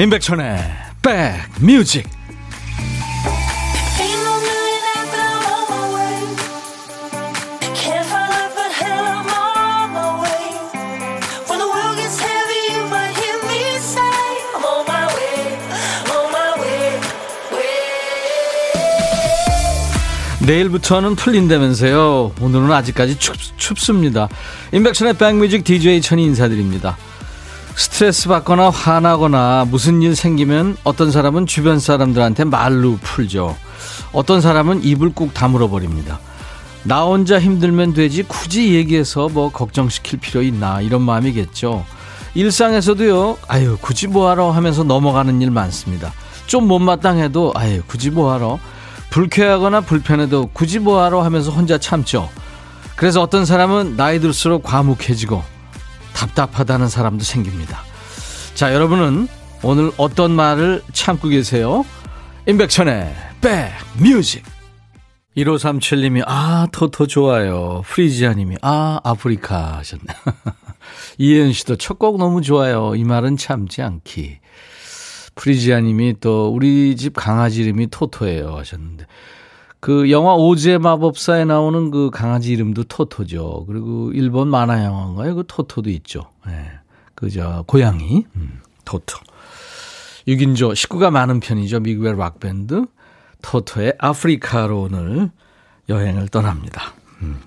임백천의 백뮤직 내일부터는 풀린다면서요. 오늘은 아직까지 춥, 춥습니다. 임백천의 백뮤직 DJ 천이 인사드립니다. 스트레스 받거나 화나거나 무슨 일 생기면 어떤 사람은 주변 사람들한테 말로 풀죠. 어떤 사람은 입을 꾹 다물어 버립니다. 나 혼자 힘들면 되지 굳이 얘기해서 뭐 걱정시킬 필요 있나 이런 마음이겠죠. 일상에서도요. 아유 굳이 뭐하러 하면서 넘어가는 일 많습니다. 좀 못마땅해도 아유 굳이 뭐하러 불쾌하거나 불편해도 굳이 뭐하러 하면서 혼자 참죠. 그래서 어떤 사람은 나이 들수록 과묵해지고 답답하다는 사람도 생깁니다. 자, 여러분은 오늘 어떤 말을 참고 계세요? 임백천의 백뮤직. 1537님이 아 토토 좋아요. 프리지아님이 아 아프리카 하셨네. 이혜연 씨도 첫 곡 너무 좋아요. 이 말은 참지 않기. 프리지아님이 또 우리 집 강아지 이름이 토토예요 하셨는데 그 영화 오즈의 마법사에 나오는 그 강아지 이름도 토토죠. 그리고 일본 만화 영화인가요? 그 토토도 있죠. 예. 네. 그저 고양이 음, 토토. 6인조 식구가 많은 편이죠. 미국의 락밴드 토토의 아프리카로 오늘 여행을 떠납니다. 음.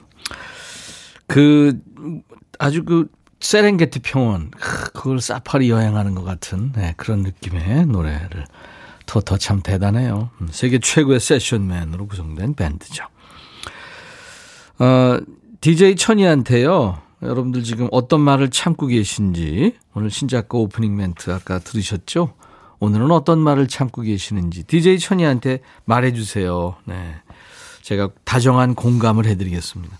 그 아주 그 세렝게티 평원 그걸 사파리 여행하는 것 같은 네, 그런 느낌의 노래를 토토 참 대단해요. 음, 세계 최고의 세션맨으로 구성된 밴드죠. 어, DJ 천이한테요. 여러분들 지금 어떤 말을 참고 계신지 오늘 신작가 오프닝 멘트 아까 들으셨죠? 오늘은 어떤 말을 참고 계시는지 DJ 천이한테 말해주세요. 네. 제가 다정한 공감을 해드리겠습니다.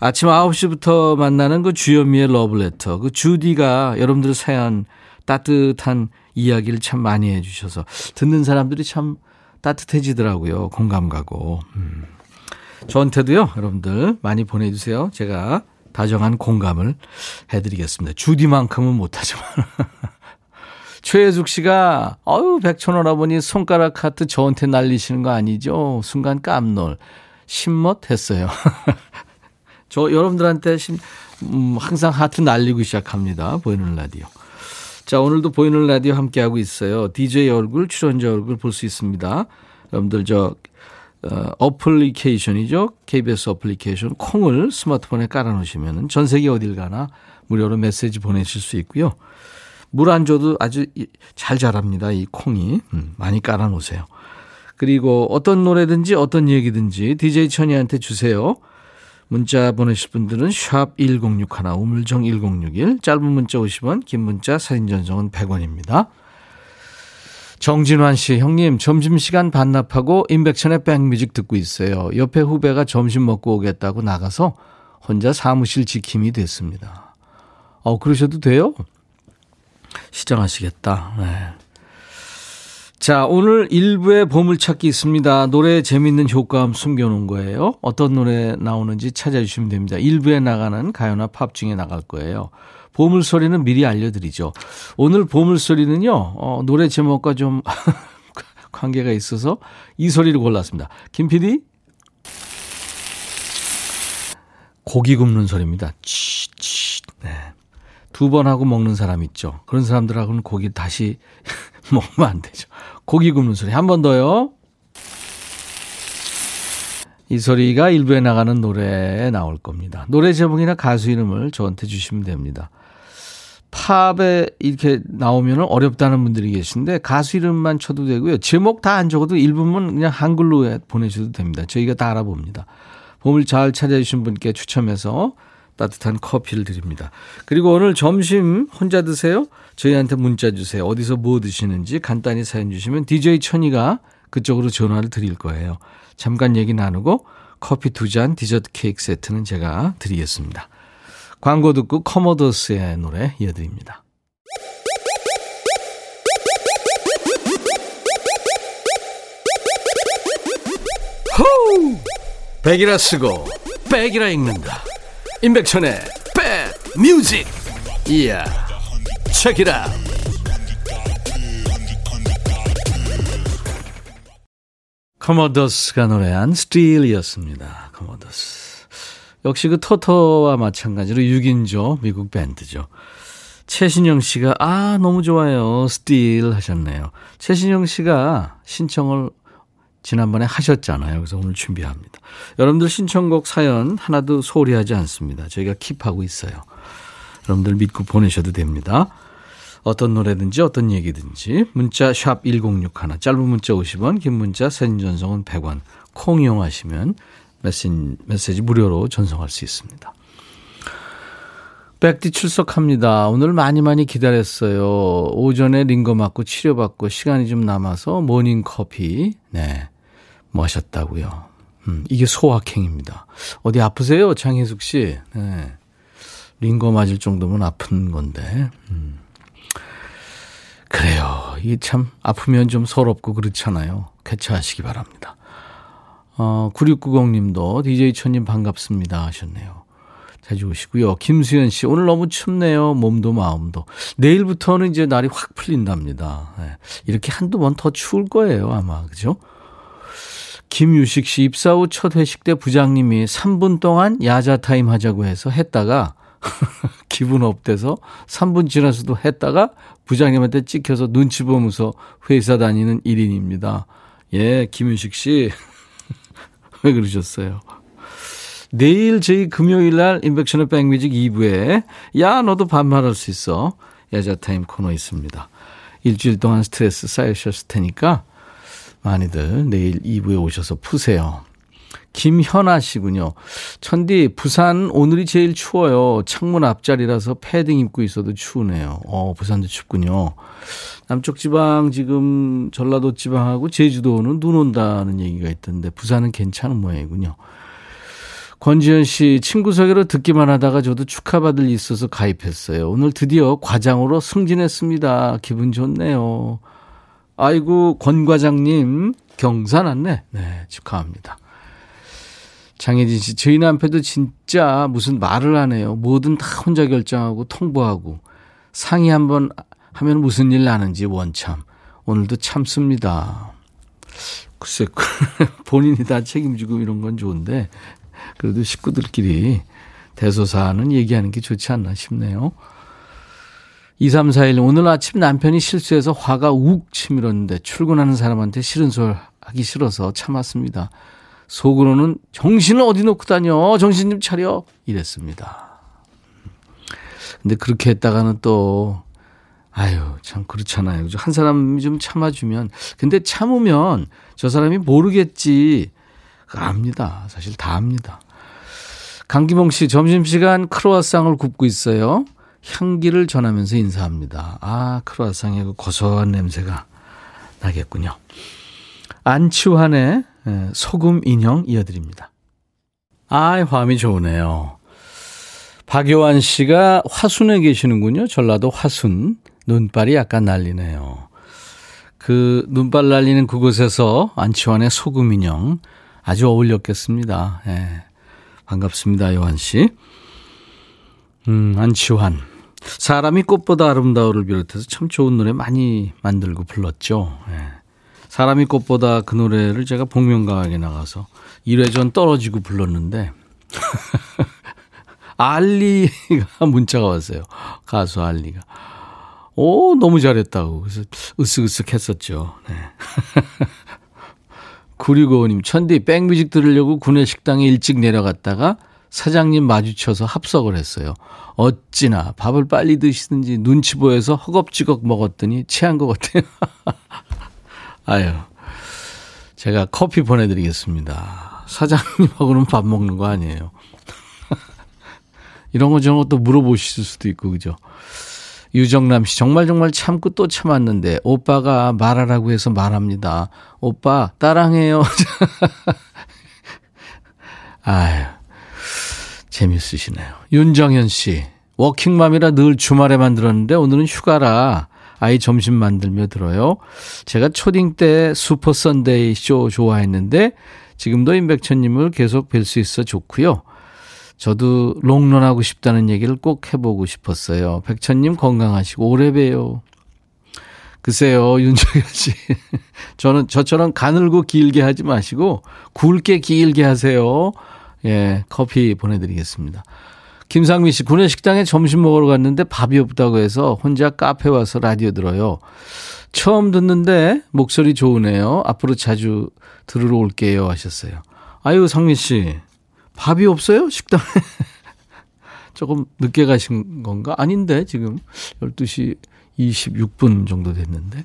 아침 9시부터 만나는 그 주현미의 러브레터. 그 주디가 여러분들 사연 따뜻한 이야기를 참 많이 해주셔서 듣는 사람들이 참 따뜻해지더라고요. 공감 가고. 음. 저한테도요, 여러분들 많이 보내주세요. 제가 다정한 공감을 해드리겠습니다. 주디만큼은 못하지만. 최혜숙 씨가, 어유 백천원아버니 손가락 하트 저한테 날리시는 거 아니죠? 순간 깜놀. 신멋 했어요. 저 여러분들한테 신, 음, 항상 하트 날리고 시작합니다. 보이는 라디오. 자, 오늘도 보이는 라디오 함께하고 있어요. DJ 얼굴, 출연자 얼굴 볼 수 있습니다. 여러분들 저, 어, 어플리케이션이죠. KBS 어플리케이션 콩을 스마트폰에 깔아 놓으시면 전 세계 어딜 가나 무료로 메시지 보내실 수 있고요. 물 안 줘도 아주 잘 자랍니다. 이 콩이. 음, 많이 깔아 놓으세요. 그리고 어떤 노래든지 어떤 얘기든지 DJ 천이한테 주세요. 문자 보내실 분들은 샵 1061, 우물정 1061, 짧은 문자 50원, 긴 문자 사진 전송은 100원입니다. 정진환 씨, 형님, 점심시간 반납하고 인백천의 백뮤직 듣고 있어요. 옆에 후배가 점심 먹고 오겠다고 나가서 혼자 사무실 지킴이 됐습니다. 어, 그러셔도 돼요? 시장하시겠다. 네. 자, 오늘 일부에 보물찾기 있습니다. 노래 재밌는 효과음 숨겨놓은 거예요. 어떤 노래 나오는지 찾아주시면 됩니다. 일부에 나가는 가요나 팝 중에 나갈 거예요. 보물소리는 미리 알려드리죠. 오늘 보물소리는요, 어, 노래 제목과 좀 관계가 있어서 이 소리를 골랐습니다. 김 PD? 고기 굽는 소리입니다. 치, 치. 네. 두 번 하고 먹는 사람 있죠. 그런 사람들하고는 고기 다시 먹으면 안 되죠. 고기 굽는 소리. 한 번 더요. 이 소리가 일부에 나가는 노래에 나올 겁니다. 노래 제목이나 가수 이름을 저한테 주시면 됩니다. 팝에 이렇게 나오면 어렵다는 분들이 계신데 가수 이름만 쳐도 되고요. 제목 다 안 적어도 일부분 그냥 한글로 보내셔도 됩니다. 저희가 다 알아봅니다. 봄을 잘 찾아주신 분께 추첨해서 따뜻한 커피를 드립니다. 그리고 오늘 점심 혼자 드세요? 저희한테 문자 주세요. 어디서 뭐 드시는지 간단히 사연 주시면 DJ 천이가 그쪽으로 전화를 드릴 거예요. 잠깐 얘기 나누고 커피 두 잔, 디저트 케이크 세트는 제가 드리겠습니다. 광고 듣고 커머더스의 노래 이어드립니다. 호우! 백이라 쓰고 백이라 읽는다. 임백천의 백뮤직. 이야 책이라 커머더스가 노래한 Still이었습니다. 커머더스. 역시 그 토토와 마찬가지로 6인조 미국 밴드죠. 최신영 씨가 아 너무 좋아요. Still 하셨네요. 최신영 씨가 신청을 지난번에 하셨잖아요. 그래서 오늘 준비합니다. 여러분들 신청곡 사연 하나도 소홀히 하지 않습니다. 저희가 keep하고 있어요. 여러분들 믿고 보내셔도 됩니다. 어떤 노래든지 어떤 얘기든지 문자 샵 1061, 짧은 문자 50원, 긴 문자 사진 전송은 100원. 콩 이용하시면 메시지, 메시지 무료로 전송할 수 있습니다. 백디 출석합니다. 오늘 많이 많이 기다렸어요. 오전에 링거 맞고 치료받고 시간이 좀 남아서 모닝 커피, 네, 마셨다고요. 음, 이게 소확행입니다. 어디 아프세요? 장혜숙 씨? 네. 링거 맞을 정도면 아픈 건데. 음. 그래요. 이게 참 아프면 좀 서럽고 그렇잖아요. 쾌차하시기 바랍니다. 어, 9690님도 DJ 천님 반갑습니다 하셨네요. 자주 오시고요. 김수현 씨, 오늘 너무 춥네요. 몸도 마음도. 내일부터는 이제 날이 확 풀린답니다. 네. 이렇게 한두 번 더 추울 거예요, 아마. 그죠? 김유식 씨, 입사 후 첫 회식 때 부장님이 3분 동안 야자 타임 하자고 해서 했다가 기분 up돼서 3분 지나서도 했다가 부장님한테 찍혀서 눈치 보면서 회사 다니는 1인입니다. 예, 김윤식 씨. 왜 그러셨어요? 내일 저희 금요일 날 인백션의 백뮤직 2부에 야 너도 반말할 수 있어 야자타임 코너 있습니다. 일주일 동안 스트레스 쌓이셨을 테니까 많이들 내일 2부에 오셔서 푸세요. 김현아 씨군요. 천디, 부산 오늘이 제일 추워요. 창문 앞자리라서 패딩 입고 있어도 추우네요. 어, 부산도 춥군요. 남쪽 지방 지금 전라도 지방하고 제주도는 눈 온다는 얘기가 있던데 부산은 괜찮은 모양이군요. 권지현 씨, 친구 소개로 듣기만 하다가 저도 축하받을 일 있어서 가입했어요. 오늘 드디어 과장으로 승진했습니다. 기분 좋네요. 아이고, 권 과장님, 경사 났네. 네, 축하합니다. 장혜진 씨, 저희 남편도 진짜 무슨 말을 안 해요. 뭐든 다 혼자 결정하고 통보하고. 상의 한번 하면 무슨 일 나는지 원참. 오늘도 참습니다. 글쎄, 본인이 다 책임지고 이런 건 좋은데, 그래도 식구들끼리 대소사는 얘기하는 게 좋지 않나 싶네요. 2341 오늘 아침 남편이 실수해서 화가 욱 치밀었는데 출근하는 사람한테 싫은 소리 하기 싫어서 참았습니다. 속으로는 정신을 어디 놓고 다녀 정신 좀 차려 이랬습니다. 근데 그렇게 했다가는 또 아유 참 그렇잖아요. 한 사람이 좀 참아주면 근데 참으면 저 사람이 모르겠지 압니다. 사실 다 압니다. 강기몽 씨, 점심시간 크로아상을 굽고 있어요. 향기를 전하면서 인사합니다. 아, 크로아상의 그 고소한 냄새가 나겠군요. 안치환의 소금 인형 이어드립니다. 아, 화음이 좋으네요. 박요한 씨가 화순에 계시는군요. 전라도 화순. 눈발이 약간 날리네요. 그 눈발 날리는 그곳에서 안치환의 소금 인형 아주 어울렸겠습니다. 예. 반갑습니다, 요한 씨. 음, 안치환. 사람이 꽃보다 아름다워를 비롯해서 참 좋은 노래 많이 만들고 불렀죠. 예. 사람이 꽃보다 그 노래를 제가 복면가왕에 나가서 1회전 떨어지고 불렀는데 알리가 문자가 왔어요. 가수 알리가. 오, 너무 잘했다고. 그래서 으쓱으쓱 했었죠. 네. 9655님, 천디, 백뮤직 들으려고 구내 식당에 일찍 내려갔다가 사장님 마주쳐서 합석을 했어요. 어찌나 밥을 빨리 드시든지 눈치 보여서 허겁지겁 먹었더니 취한 것 같아요. 아유, 제가 커피 보내드리겠습니다. 사장님하고는 밥 먹는 거 아니에요. 이런 거 저런 것도 물어보실 수도 있고, 그죠? 유정남 씨, 정말 정말 참고 또 참았는데, 오빠가 말하라고 해서 말합니다. 오빠, 따랑해요. 아유, 재밌으시네요. 윤정현 씨, 워킹맘이라 늘 주말에만 들었는데, 오늘은 휴가라 아이 점심 만들며 들어요. 제가 초딩 때 슈퍼 선데이 쇼 좋아했는데, 지금도 임백천님을 계속 뵐 수 있어 좋고요. 저도 롱런하고 싶다는 얘기를 꼭 해보고 싶었어요. 백천님 건강하시고 오래 봬요. 글쎄요, 윤정현 씨. 저는 저처럼 가늘고 길게 하지 마시고 굵게 길게 하세요. 예, 커피 보내드리겠습니다. 김상민 씨, 구내식당에 점심 먹으러 갔는데 밥이 없다고 해서 혼자 카페 와서 라디오 들어요. 처음 듣는데 목소리 좋으네요. 앞으로 자주 들으러 올게요. 하셨어요. 아유, 상민 씨. 밥이 없어요? 식당에. 조금 늦게 가신 건가? 아닌데, 지금 12시 26분 정도 됐는데.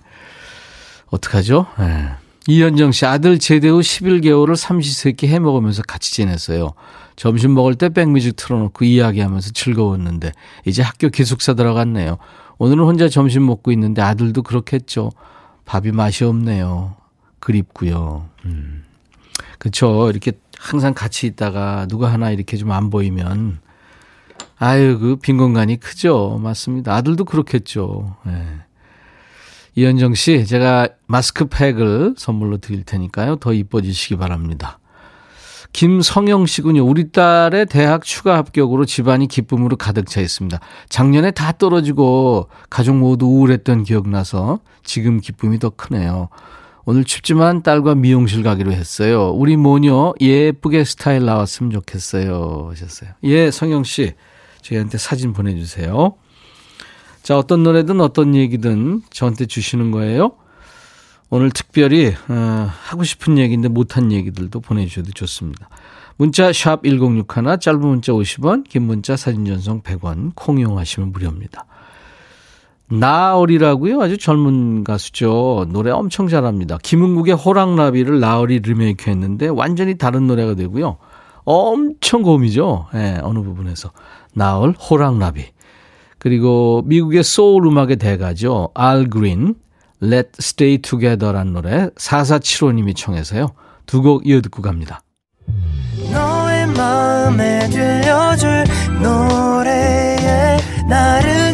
어떡하죠? 네. 이현정 씨, 아들 제대 후 11개월을 삼시세끼 해 먹으면서 같이 지냈어요. 점심 먹을 때 백뮤직 틀어놓고 이야기하면서 즐거웠는데, 이제 학교 기숙사 들어갔네요. 오늘은 혼자 점심 먹고 있는데 아들도 그렇겠죠. 밥이 맛이 없네요. 그립고요. 음. 그렇죠. 이렇게 항상 같이 있다가 누가 하나 이렇게 좀 안 보이면 아유 그 빈 공간이 크죠. 맞습니다. 아들도 그렇겠죠. 네. 이현정 씨, 제가 마스크팩을 선물로 드릴 테니까요. 더 이뻐지시기 바랍니다. 김성영 씨군요. 우리 딸의 대학 추가 합격으로 집안이 기쁨으로 가득 차 있습니다. 작년에 다 떨어지고 가족 모두 우울했던 기억나서 지금 기쁨이 더 크네요. 오늘 춥지만 딸과 미용실 가기로 했어요. 우리 모녀 예쁘게 스타일 나왔으면 좋겠어요. 하셨어요. 예, 성영 씨. 저희한테 사진 보내주세요. 자, 어떤 노래든 어떤 얘기든 저한테 주시는 거예요. 오늘 특별히 어, 하고 싶은 얘기인데 못한 얘기들도 보내주셔도 좋습니다. 문자 샵 1061, 짧은 문자 50원, 긴 문자 사진 전송 100원, 콩 이용하시면 무료입니다. 나얼이라고요? 아주 젊은 가수죠. 노래 엄청 잘합니다. 김은국의 호랑나비를 나얼이 리메이크 했는데 완전히 다른 노래가 되고요. 엄청 고음이죠. 예, 네, 어느 부분에서. 나얼, 호랑나비. 그리고 미국의 소울 음악의 대가죠. 알 그린, Let Stay Together란 노래 4475님이 청해서요. 두 곡 이어 듣고 갑니다. 너의 마음에 들려줄 노래에 나를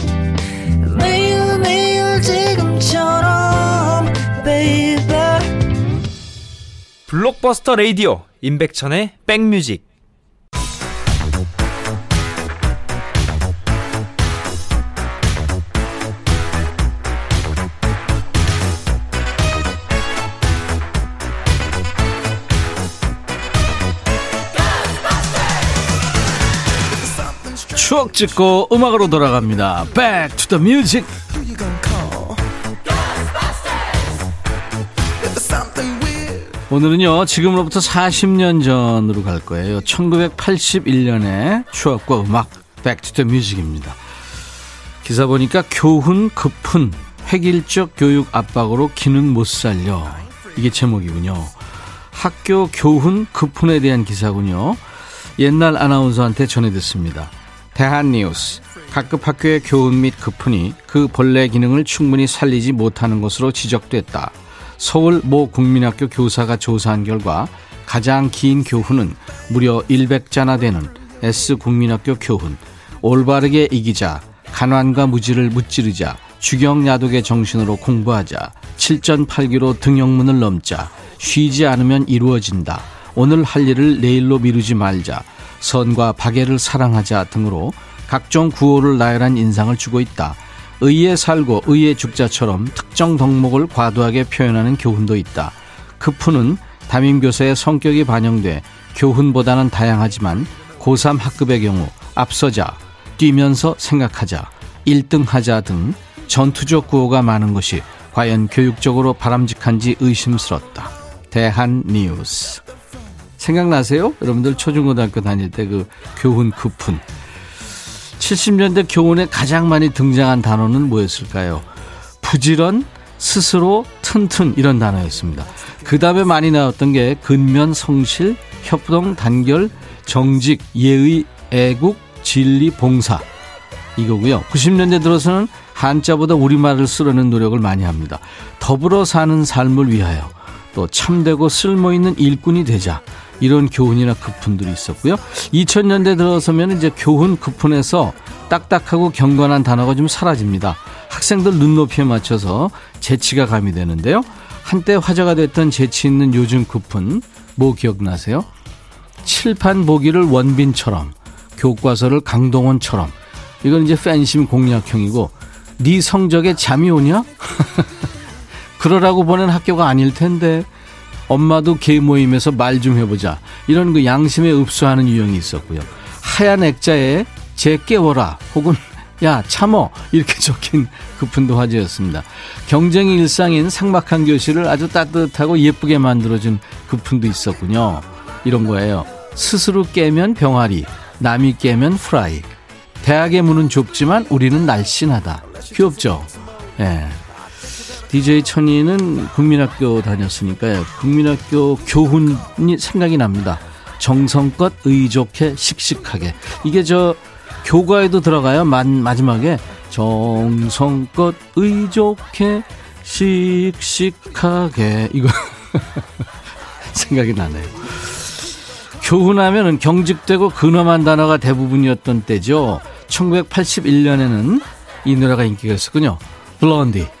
블록버스터 레이디오 임백천의 백뮤직 추억 찍고 음악으로 돌아갑니다. The music. 오늘은요, 지금으로부터 40년 전으로 갈 거예요. 1981년의 추억과 음악, Back to the music입니다. 기사 보니까 교훈 급훈, 획일적 교육 압박으로 기능 못 살려. 이게 제목이군요. 학교 교훈 급훈에 대한 기사군요. 옛날 아나운서한테 전해 듣습니다. 대한뉴스 각급 학교의 교훈 및 급훈이 그 본래 기능을 충분히 살리지 못하는 것으로 지적됐다. 서울 모 국민학교 교사가 조사한 결과 가장 긴 교훈은 무려 100자나 되는 S 국민학교 교훈. 올바르게 이기자, 가난과 무지를 무찌르자, 주경야독의 정신으로 공부하자, 7전8기로 등용문을 넘자, 쉬지 않으면 이루어진다. 오늘 할 일을 내일로 미루지 말자. 선과 박애를 사랑하자 등으로 각종 구호를 나열한 인상을 주고 있다. 의에 살고 의에 죽자처럼 특정 덕목을 과도하게 표현하는 교훈도 있다. 급푸는 담임교사의 성격이 반영돼 교훈보다는 다양하지만 고3 학급의 경우 앞서자, 뛰면서 생각하자, 1등하자 등 전투적 구호가 많은 것이 과연 교육적으로 바람직한지 의심스럽다. 대한 뉴스. 생각나세요? 여러분들 초중고등학교 다닐 때 그 교훈 급훈. 70년대 교훈에 가장 많이 등장한 단어는 뭐였을까요? 부지런, 스스로, 튼튼 이런 단어였습니다. 그 다음에 많이 나왔던 게 근면, 성실, 협동, 단결, 정직, 예의, 애국, 진리, 봉사 이거고요. 90년대 들어서는 한자보다 우리말을 쓰려는 노력을 많이 합니다. 더불어 사는 삶을 위하여 또 참되고 쓸모있는 일꾼이 되자 이런 교훈이나 급훈들이 있었고요. 2000년대 들어서면 이제 교훈 급훈에서 딱딱하고 경건한 단어가 좀 사라집니다. 학생들 눈높이에 맞춰서 재치가 가미되는데요. 한때 화제가 됐던 재치 있는 요즘 급훈 뭐 기억나세요? 칠판 보기를 원빈처럼 교과서를 강동원처럼 이건 이제 팬심 공략형이고 네 성적에 잠이 오냐? 그러라고 보낸 학교가 아닐 텐데 엄마도 개 모임에서 말 좀 해보자. 이런 그 양심에 읍수하는 유형이 있었고요. 하얀 액자에 제 깨워라 혹은 야 참어. 이렇게 적힌 그분도 화제였습니다. 경쟁이 일상인 상막한 교실을 아주 따뜻하고 예쁘게 만들어준 그분도 있었군요. 이런 거예요 스스로 깨면 병아리 남이 깨면 후라이. 대학의 문은 좁지만 우리는 날씬하다. 귀엽죠? 예. DJ 천이는 국민학교 다녔으니까요. 국민학교 교훈이 생각이 납니다. 정성껏 의족해 씩씩하게. 이게 저 교과에도 들어가요. 만, 마지막에 정성껏 의족해 씩씩하게 이거 생각이 나네요. 교훈하면은 경직되고 근엄한 단어가 대부분이었던 때죠. 1981년에는 이 노래가 인기가 있었군요. 블론디.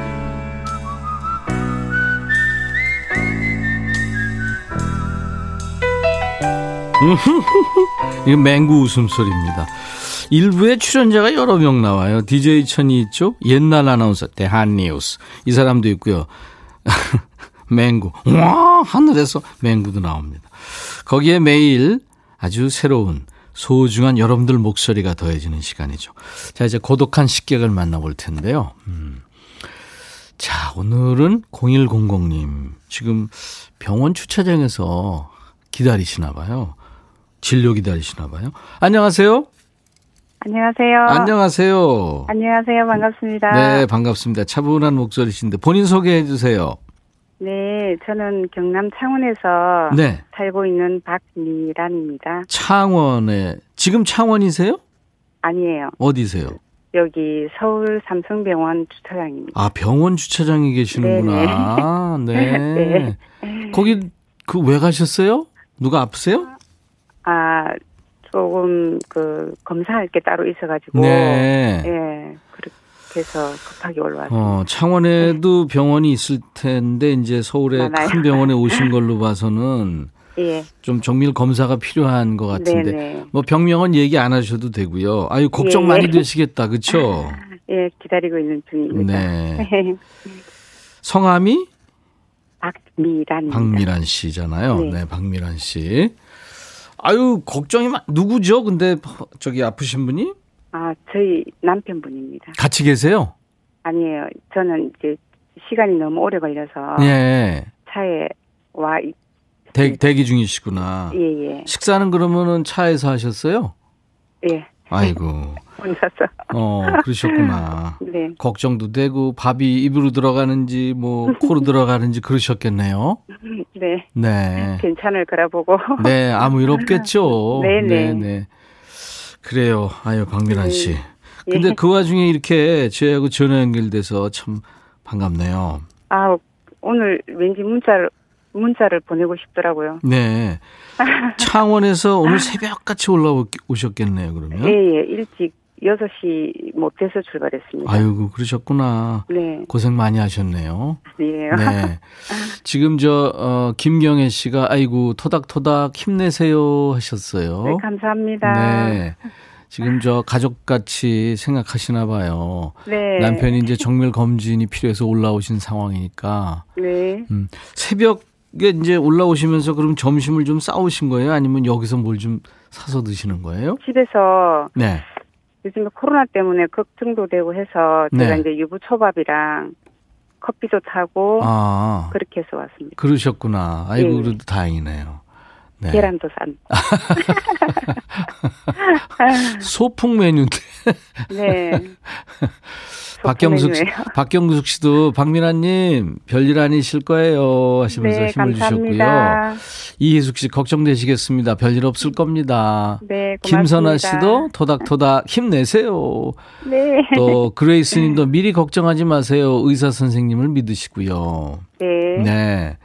이거 맹구 웃음소리입니다. 일부에 출연자가 여러 명 나와요. DJ 천이 있죠? 옛날 아나운서 대한뉴스. 이 사람도 있고요. 맹구. 와! 하늘에서 맹구도 나옵니다. 거기에 매일 아주 새로운 소중한 여러분들 목소리가 더해지는 시간이죠. 자, 이제 고독한 식객을 만나볼 텐데요. 음. 자, 오늘은 0100님. 지금 병원 주차장에서 기다리시나 봐요. 진료 기다리시나 봐요. 안녕하세요. 안녕하세요. 안녕하세요. 안녕하세요. 반갑습니다. 네, 반갑습니다. 차분한 목소리신데 본인 소개해 주세요. 네, 저는 경남 창원에서 네. 살고 있는 박미란입니다. 창원에 지금 창원이세요? 아니에요. 어디세요? 여기 서울 삼성병원 주차장입니다. 아, 병원 주차장에 계시는구나. 네. 네. 거기 그 왜 가셨어요? 누가 아프세요? 아, 조금 그 검사할 게 따로 있어가지고. 네. 예. 그렇게 해서 급하게 올라왔어요. 어, 창원에도 네. 병원이 있을 텐데 이제 서울에 많아요. 큰 병원에 오신 걸로 봐서는 예. 좀 정밀 검사가 필요한 것 같은데 네네. 뭐 병명은 얘기 안 하셔도 되고요. 아유 걱정 예. 많이 되시겠다, 그렇죠? 예, 기다리고 있는 중입니다. 네. 성함이 박미란. 박미란 씨잖아요. 네. 네, 박미란 씨. 아유 걱정이 많. 누구죠? 근데 저기 아프신 분이? 아 저희 남편분입니다. 같이 계세요? 아니에요. 저는 이제 시간이 너무 오래 걸려서 예. 차에 와 대, 대기 중이시구나. 예, 예. 식사는 그러면은 차에서 하셨어요? 예. 아이고. 혼자서. 어, 그러셨구나. 네. 걱정도 되고 밥이 입으로 들어가는지 뭐 코로 들어가는지 그러셨겠네요. 네. 네. 괜찮을 거라 보고. 네, 아무 일 없겠죠. 네네. 네, 네. 그래요. 아유, 박미란 씨. 네. 근데 예. 그 와중에 이렇게 저하고 전화 연결돼서 참 반갑네요. 아, 오늘 왠지 문자를 문자를 보내고 싶더라고요. 네. 창원에서 오늘 새벽같이 올라오셨겠네요, 그러면? 예, 예. 일찍 6시 못해서 출발했습니다. 아이고, 그러셨구나. 네. 고생 많이 하셨네요. 아니에요. 네. 지금 저, 어, 김경애 씨가, 아이고, 토닥토닥 힘내세요 하셨어요. 네, 감사합니다. 네. 지금 저 가족같이 생각하시나 봐요. 네. 남편이 이제 정밀 검진이 필요해서 올라오신 상황이니까. 네. 음, 새벽 이게 이제 올라오시면서 그럼 점심을 좀 싸우신 거예요? 아니면 여기서 뭘 좀 사서 드시는 거예요? 집에서 네. 요즘에 코로나 때문에 걱정도 되고 해서 제가 네. 이제 유부 초밥이랑 커피도 타고 아, 그렇게 해서 왔습니다. 그러셨구나. 아이고, 예. 그래도 다행이네요. 네. 계란도 싼. 소풍 메뉴인데. 네. 박경숙 씨. 박경숙 씨도 박민아님 별일 아니실 거예요 하시면서 네, 힘을 감사합니다. 주셨고요. 이혜숙 씨 걱정되시겠습니다. 별일 없을 겁니다. 네, 고맙습니다. 김선아 씨도 토닥토닥 힘내세요. 네. 또 그레이스 님도 미리 걱정하지 마세요. 의사 선생님을 믿으시고요. 네. 네.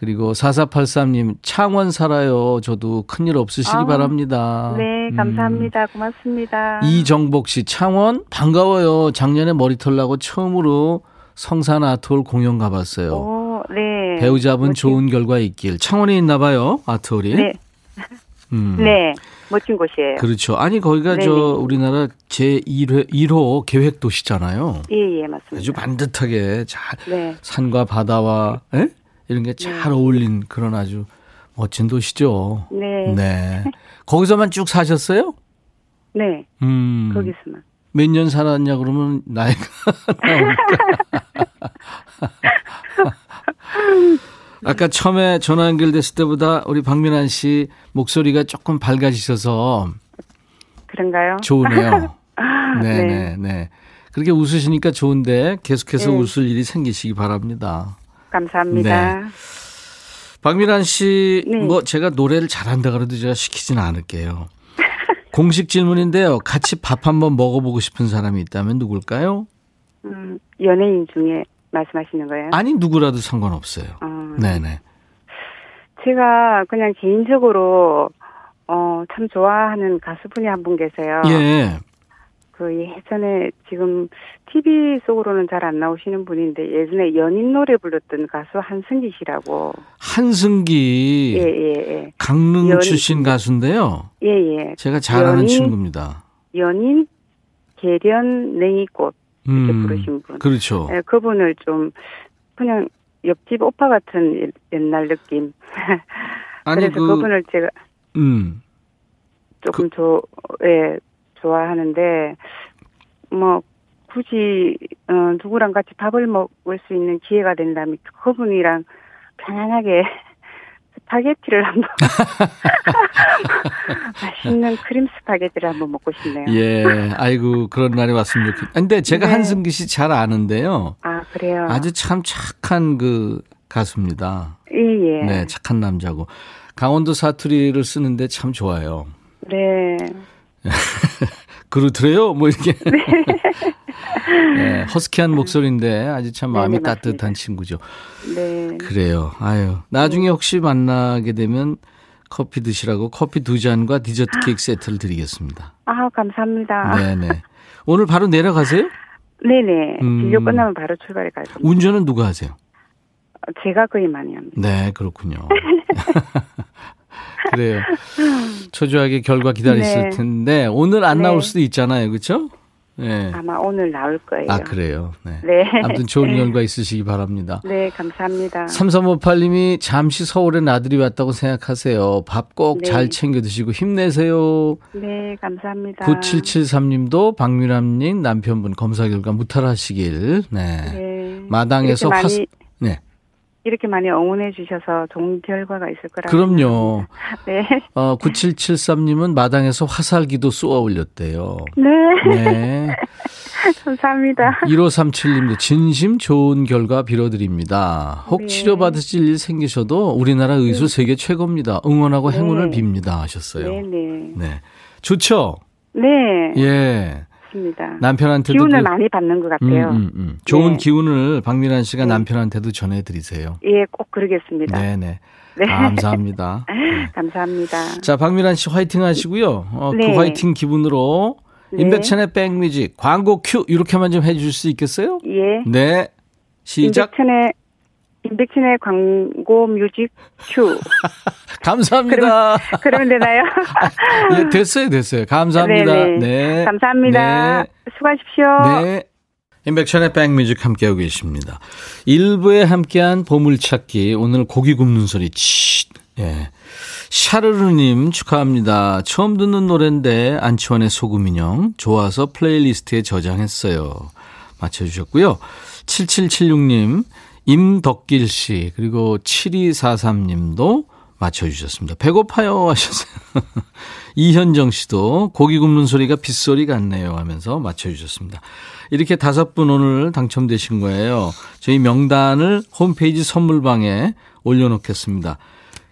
그리고 4483님 창원 살아요. 저도 큰일 없으시기 아, 바랍니다. 네, 음. 감사합니다. 고맙습니다. 이정복 씨 창원 반가워요. 작년에 머리털 나고 처음으로 성산 아트홀 공연 가봤어요. 오, 네. 배우자분 멋진- 좋은 결과 있길. 창원에 있나 봐요. 아트홀이. 네. 음. 네. 멋진 곳이에요. 그렇죠. 아니 거기가 네네. 저 우리나라 제 1회 1호 계획 도시잖아요. 예, 예, 맞습니다. 아주 반듯하게 잘 네. 산과 바다와 에? 이런 게잘 어울린 그런 아주 멋진 도시죠. 네. 네. 네. 거기서만 쭉 사셨어요? 음. 거기서만. 몇 년 살았냐 그러면 나이가. 아까 처음에 전화 연결됐을 때보다 우리 박민환 씨 목소리가 조금 밝아지셔서 그런가요? 좋으네요. 네, 네. 네, 네. 그렇게 웃으시니까 좋은데 계속해서 네. 웃을 일이 생기시기 바랍니다. 감사합니다. 박민환 씨, 네. 뭐 제가 노래를 잘한다 그래도 제가 시키지는 않을게요. 공식 질문인데요. 같이 밥 한번 먹어보고 싶은 사람이 있다면 누굴까요? 음, 연예인 중에 말씀하시는 거예요? 아니 누구라도 상관없어요. 어, 네네. 제가 그냥 개인적으로 어, 참 좋아하는 가수분이 한 분 계세요. 예. 그 예전에 지금 TV 속으로는 잘 안 나오시는 분인데 예전에 연인 노래 불렀던 가수 한승기 씨라고. 한승기 예, 예, 예. 강릉 연- 출신 가수인데요. 예, 예. 제가 잘 아는 연인? 친구입니다. 연인 계련 냉이꽃 이렇게 부르신 분. 그렇죠. 예, 그분을 좀 그냥 옆집 오빠 같은 예- 옛날 느낌. 아니 그래서 그 그, 분을 제가 음. 조금 조, 예, 좋아하는데, 뭐, 굳이, 어, 누구랑 같이 밥을 먹을 수 있는 기회가 된다면 그분이랑 편안하게 스파게티를 한번, 맛있는 크림 스파게티를 한번 먹고 싶네요. 예. 아이고 그런 날이 왔으면 좋겠. 근데 제가 네. 한승기 씨 잘 아는데요. 아, 그래요? 아주 참 착한 그 가수입니다. 예, 예. 네, 착한 남자고. 강원도 사투리를 쓰는데 참 좋아요. 네. 그렇더래요. 뭐 이렇게. 네, 허스키한 목소리인데 아주 참 마음이 네네, 맞습니다. 따뜻한 친구죠. 네. 그래요. 아유. 나중에 혹시 만나게 되면 커피 드시라고 커피 두 잔과 디저트 케이크 세트를 드리겠습니다. 아, 감사합니다. 네네. 오늘 바로 내려가세요? 네네. 음. 진료 끝나면 바로 출발해 갈 겁니다. 운전은 누가 하세요? 제가 거의 많이 합니다. 네, 그렇군요. 그래요. 초조하게 결과 기다리실 네. 텐데 오늘 안 네. 나올 수도 있잖아요, 그렇죠? 네. 아마 오늘 나올 거예요. 아 그래요. 네. 네. 아무튼 좋은 결과 있으시기 바랍니다. 네, 감사합니다. 3358님이 잠시 서울에 나들이 왔다고 생각하세요. 밥 꼭잘 네. 챙겨 드시고 힘내세요. 네, 감사합니다. 9773님도 박미람님 남편분 검사 결과 무탈하시길. 네. 네. 마당에서 이렇게 화스- 많 이, 네. 이렇게 많이 응원해 주셔서 좋은 결과가 있을 거라고. 그럼요. 네. 어, 9773님은 마당에서 화살기도 쏘아 올렸대요. 네. 네. 감사합니다. 1537님도 진심 좋은 결과 빌어드립니다. 혹 네. 치료받으실 일 생기셔도 우리나라 의술 세계 최고입니다. 응원하고 네. 행운을 빕니다 하셨어요. 네, 네. 네. 좋죠? 네. 예. 맞습니다. 남편한테도 기운을 그- 많이 받는 것 음, 같아요. 음, 음. 좋은 네. 기운을 박민환 씨가 네. 남편한테도 전해드리세요. 예, 꼭 그러겠습니다. 네네. 네. 감사합니다. 네. 감사합니다. 자, 박민환 씨 화이팅 하시고요. 어, 그 네. 화이팅 기분으로 네. 임백천의 백뮤직 광고 큐 이렇게만 좀 해주실 수 있겠어요? 예. 네. 시작. 임백천의 임백천의 광고 뮤직 큐. 감사합니다. 그러면 되나요? 예, 됐어요, 됐어요. 감사합니다. 네네. 네. 감사합니다. 네. 수고하십시오. 네. 임백천의 백뮤직 함께하고 계십니다. 일부에 함께한 보물찾기, 오늘 고기 굽는 소리, 치. 예. 샤르르님 축하합니다. 처음 듣는 노래인데 안치환의 소금인형 좋아서 playlist에 저장했어요. 맞춰주셨고요. 7776님, 임덕길 씨, 그리고 7243 님도 맞춰주셨습니다. 배고파요 하셨어요. 이현정 씨도 고기 굽는 소리가 빗소리 같네요 하면서 맞춰주셨습니다. 이렇게 다섯 분 오늘 당첨되신 거예요. 저희 명단을 홈페이지 선물방에 올려놓겠습니다.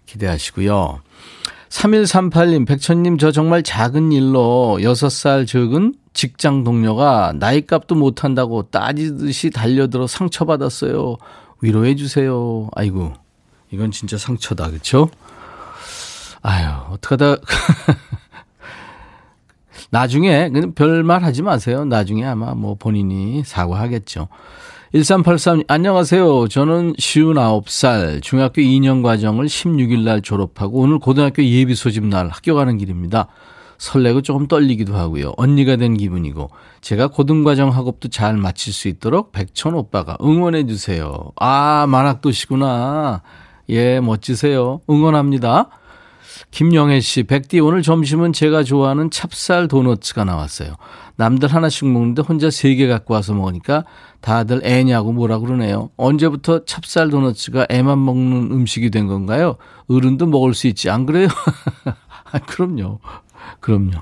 기대하시고요. 3138님, 백천님, 저 정말 작은 일로 6살 적은 직장 동료가 나이값도 못한다고 따지듯이 달려들어 상처받았어요. 위로해 주세요. 아이고, 이건 진짜 상처다, 그쵸? 아유, 어떡하다. 나중에, 별말 하지 마세요. 나중에 아마 뭐 본인이 사과하겠죠. 1383, 안녕하세요. 저는 59살, 중학교 2년 과정을 16일 날 졸업하고 오늘 고등학교 예비 소집 날 학교 가는 길입니다. 설레고 조금 떨리기도 하고요. 언니가 된 기분이고, 제가 고등과정 학업도 잘 마칠 수 있도록 백천 오빠가 응원해 주세요. 아, 만학도시구나. 예, 멋지세요. 응원합니다. 김영애 씨, 백디 오늘 점심은 제가 좋아하는 찹쌀 도너츠가 나왔어요. 남들 하나씩 먹는데 혼자 세 개 갖고 와서 먹으니까 다들 애냐고 뭐라 그러네요. 언제부터 찹쌀 도너츠가 애만 먹는 음식이 된 건가요? 어른도 먹을 수 있지, 안 그래요? 아, 그럼요. 그럼요.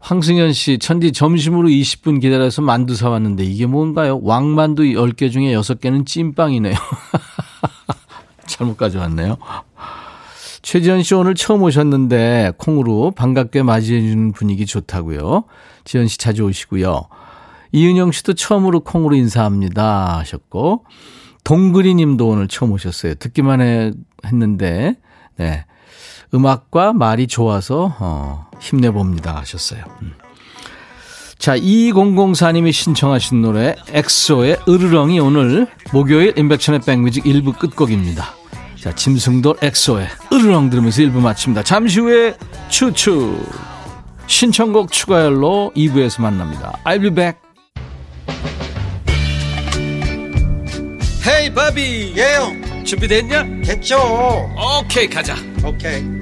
황승현 씨, 천디 점심으로 20분 기다려서 만두 사왔는데 이게 뭔가요? 왕만두 10개 중에 6개는 찐빵이네요. 잘못 가져왔네요. 최지현 씨 오늘 처음 오셨는데 콩으로 반갑게 맞이해주는 분위기 좋다고요. 지현 씨 자주 오시고요. 이은영 씨도 처음으로 콩으로 인사합니다 하셨고 동그리 님도 오늘 처음 오셨어요. 듣기만 해, 했는데 네. 음악과 말이 좋아서 어, 힘내봅니다 하셨어요. 음. 자, 2004님이 신청하신 노래 엑소의 으르렁이 오늘 목요일 인백션의 백뮤직 1부 끝곡입니다. 자, 짐승돌 엑소의 으르렁 들으면서 1부 마칩니다. 잠시 후에 추추 신청곡 추가열로 2부에서 만납니다. I'll be back. 헤이 바비 예영 준비됐냐? 됐죠 오케이 가자 오케이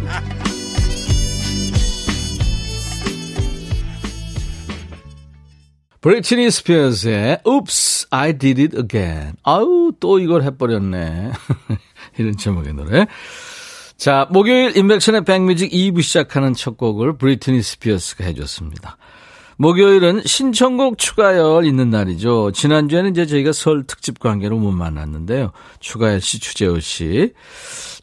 브리트니 스피어스의 Oops, I did it again. 아우, 또 이걸 해버렸네. 이런 제목의 노래. 자, 목요일 인백션의 백뮤직 2부 시작하는 첫 곡을 브리트니 스피어스가 해줬습니다. 목요일은 신청곡 추가열 있는 날이죠. 지난주에는 이제 저희가 설 특집 관계로 못 만났는데요. 추가열 씨, 추재호 씨.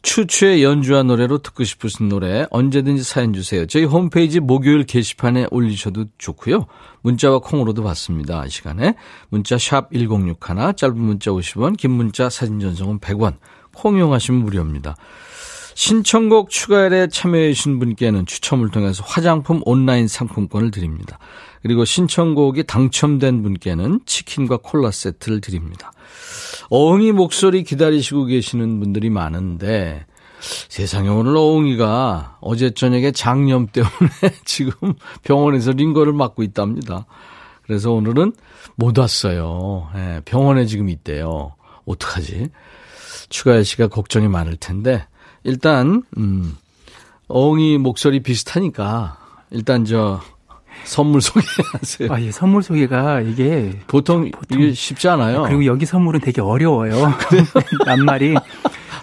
추추의 연주한 노래로 듣고 싶으신 노래 언제든지 사연 주세요. 저희 홈페이지 목요일 게시판에 올리셔도 좋고요. 문자와 콩으로도 받습니다. 이 시간에 문자 샵 1061, 짧은 문자 50원, 긴 문자 사진 전송은 100원. 콩 이용하시면 무료입니다. 신청곡 추가열에 참여해 주신 분께는 추첨을 통해서 화장품 온라인 상품권을 드립니다. 그리고 신청곡이 당첨된 분께는 치킨과 콜라 세트를 드립니다. 어흥이 목소리 기다리시고 계시는 분들이 많은데 세상에 오늘 어흥이가 어제 저녁에 장염 때문에 지금 병원에서 링거를 맞고 있답니다. 그래서 오늘은 못 왔어요. 네, 병원에 지금 있대요. 어떡하지? 추가열 씨가 걱정이 많을 텐데 일단 음, 어흥이 목소리 비슷하니까 일단 저 선물 소개하세요. 아, 예, 선물 소개가 이게 보통, 보통 이게 쉽지 않아요. 그리고 여기 선물은 되게 어려워요. 낱말이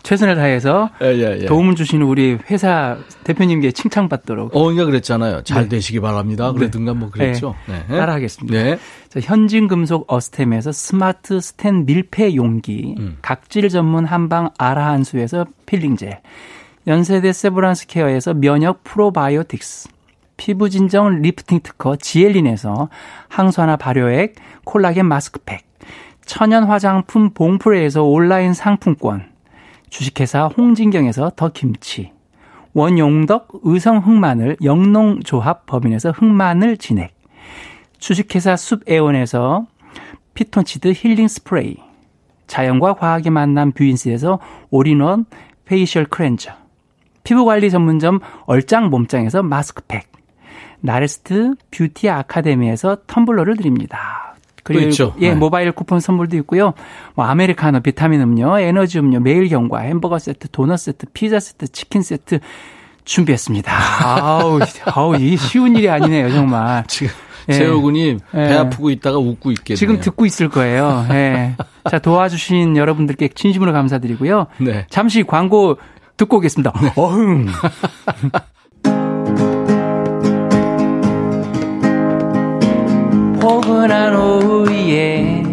최선을 다해서 예, 예, 예. 도움을 주시는 우리 회사 대표님께 칭찬받도록. 어머니가 그랬잖아요. 잘 네. 되시기 바랍니다. 네. 그랬든가 뭐 그랬죠. 네. 네. 따라하겠습니다. 네. 자, 현진금속 어스템에서 스마트 스텐 밀폐 용기, 음. 각질 전문 한방 아라한수에서 peeling gel, 연세대 세브란스 케어에서 면역 프로바이오틱스, 피부 진정 리프팅 특허 지엘린에서 항산화 발효액 콜라겐 마스크팩, 천연 화장품 봉프레에서 온라인 상품권, 주식회사 홍진경에서 더 김치, 원용덕 의성 흑마늘 영농조합 법인에서 흑마늘 진액 주식회사 숲에온에서 피톤치드 힐링 스프레이 자연과 과학의 만남 뷰인스에서 all-in-one facial cleanser 피부관리 전문점 얼짱 몸짱에서 마스크팩 나레스트 뷰티 아카데미에서 텀블러를 드립니다. 그리고 있죠. 예, 네. 모바일 쿠폰 선물도 있고요. 뭐 아메리카노, 비타민 음료, 에너지 음료, 매일 경과, 햄버거 세트, 도넛 세트, 피자 세트, 치킨 세트 준비했습니다. 아우, 아우 이게 쉬운 일이 아니네요, 정말. 지금 예. 재호군이 배 예. 아프고 있다가 웃고 있겠네요. 지금 듣고 있을 거예요. 예. 자, 도와주신 여러분들께 진심으로 감사드리고요. 네. 잠시 광고 듣고 오겠습니다. 어흥. 포근한 오후에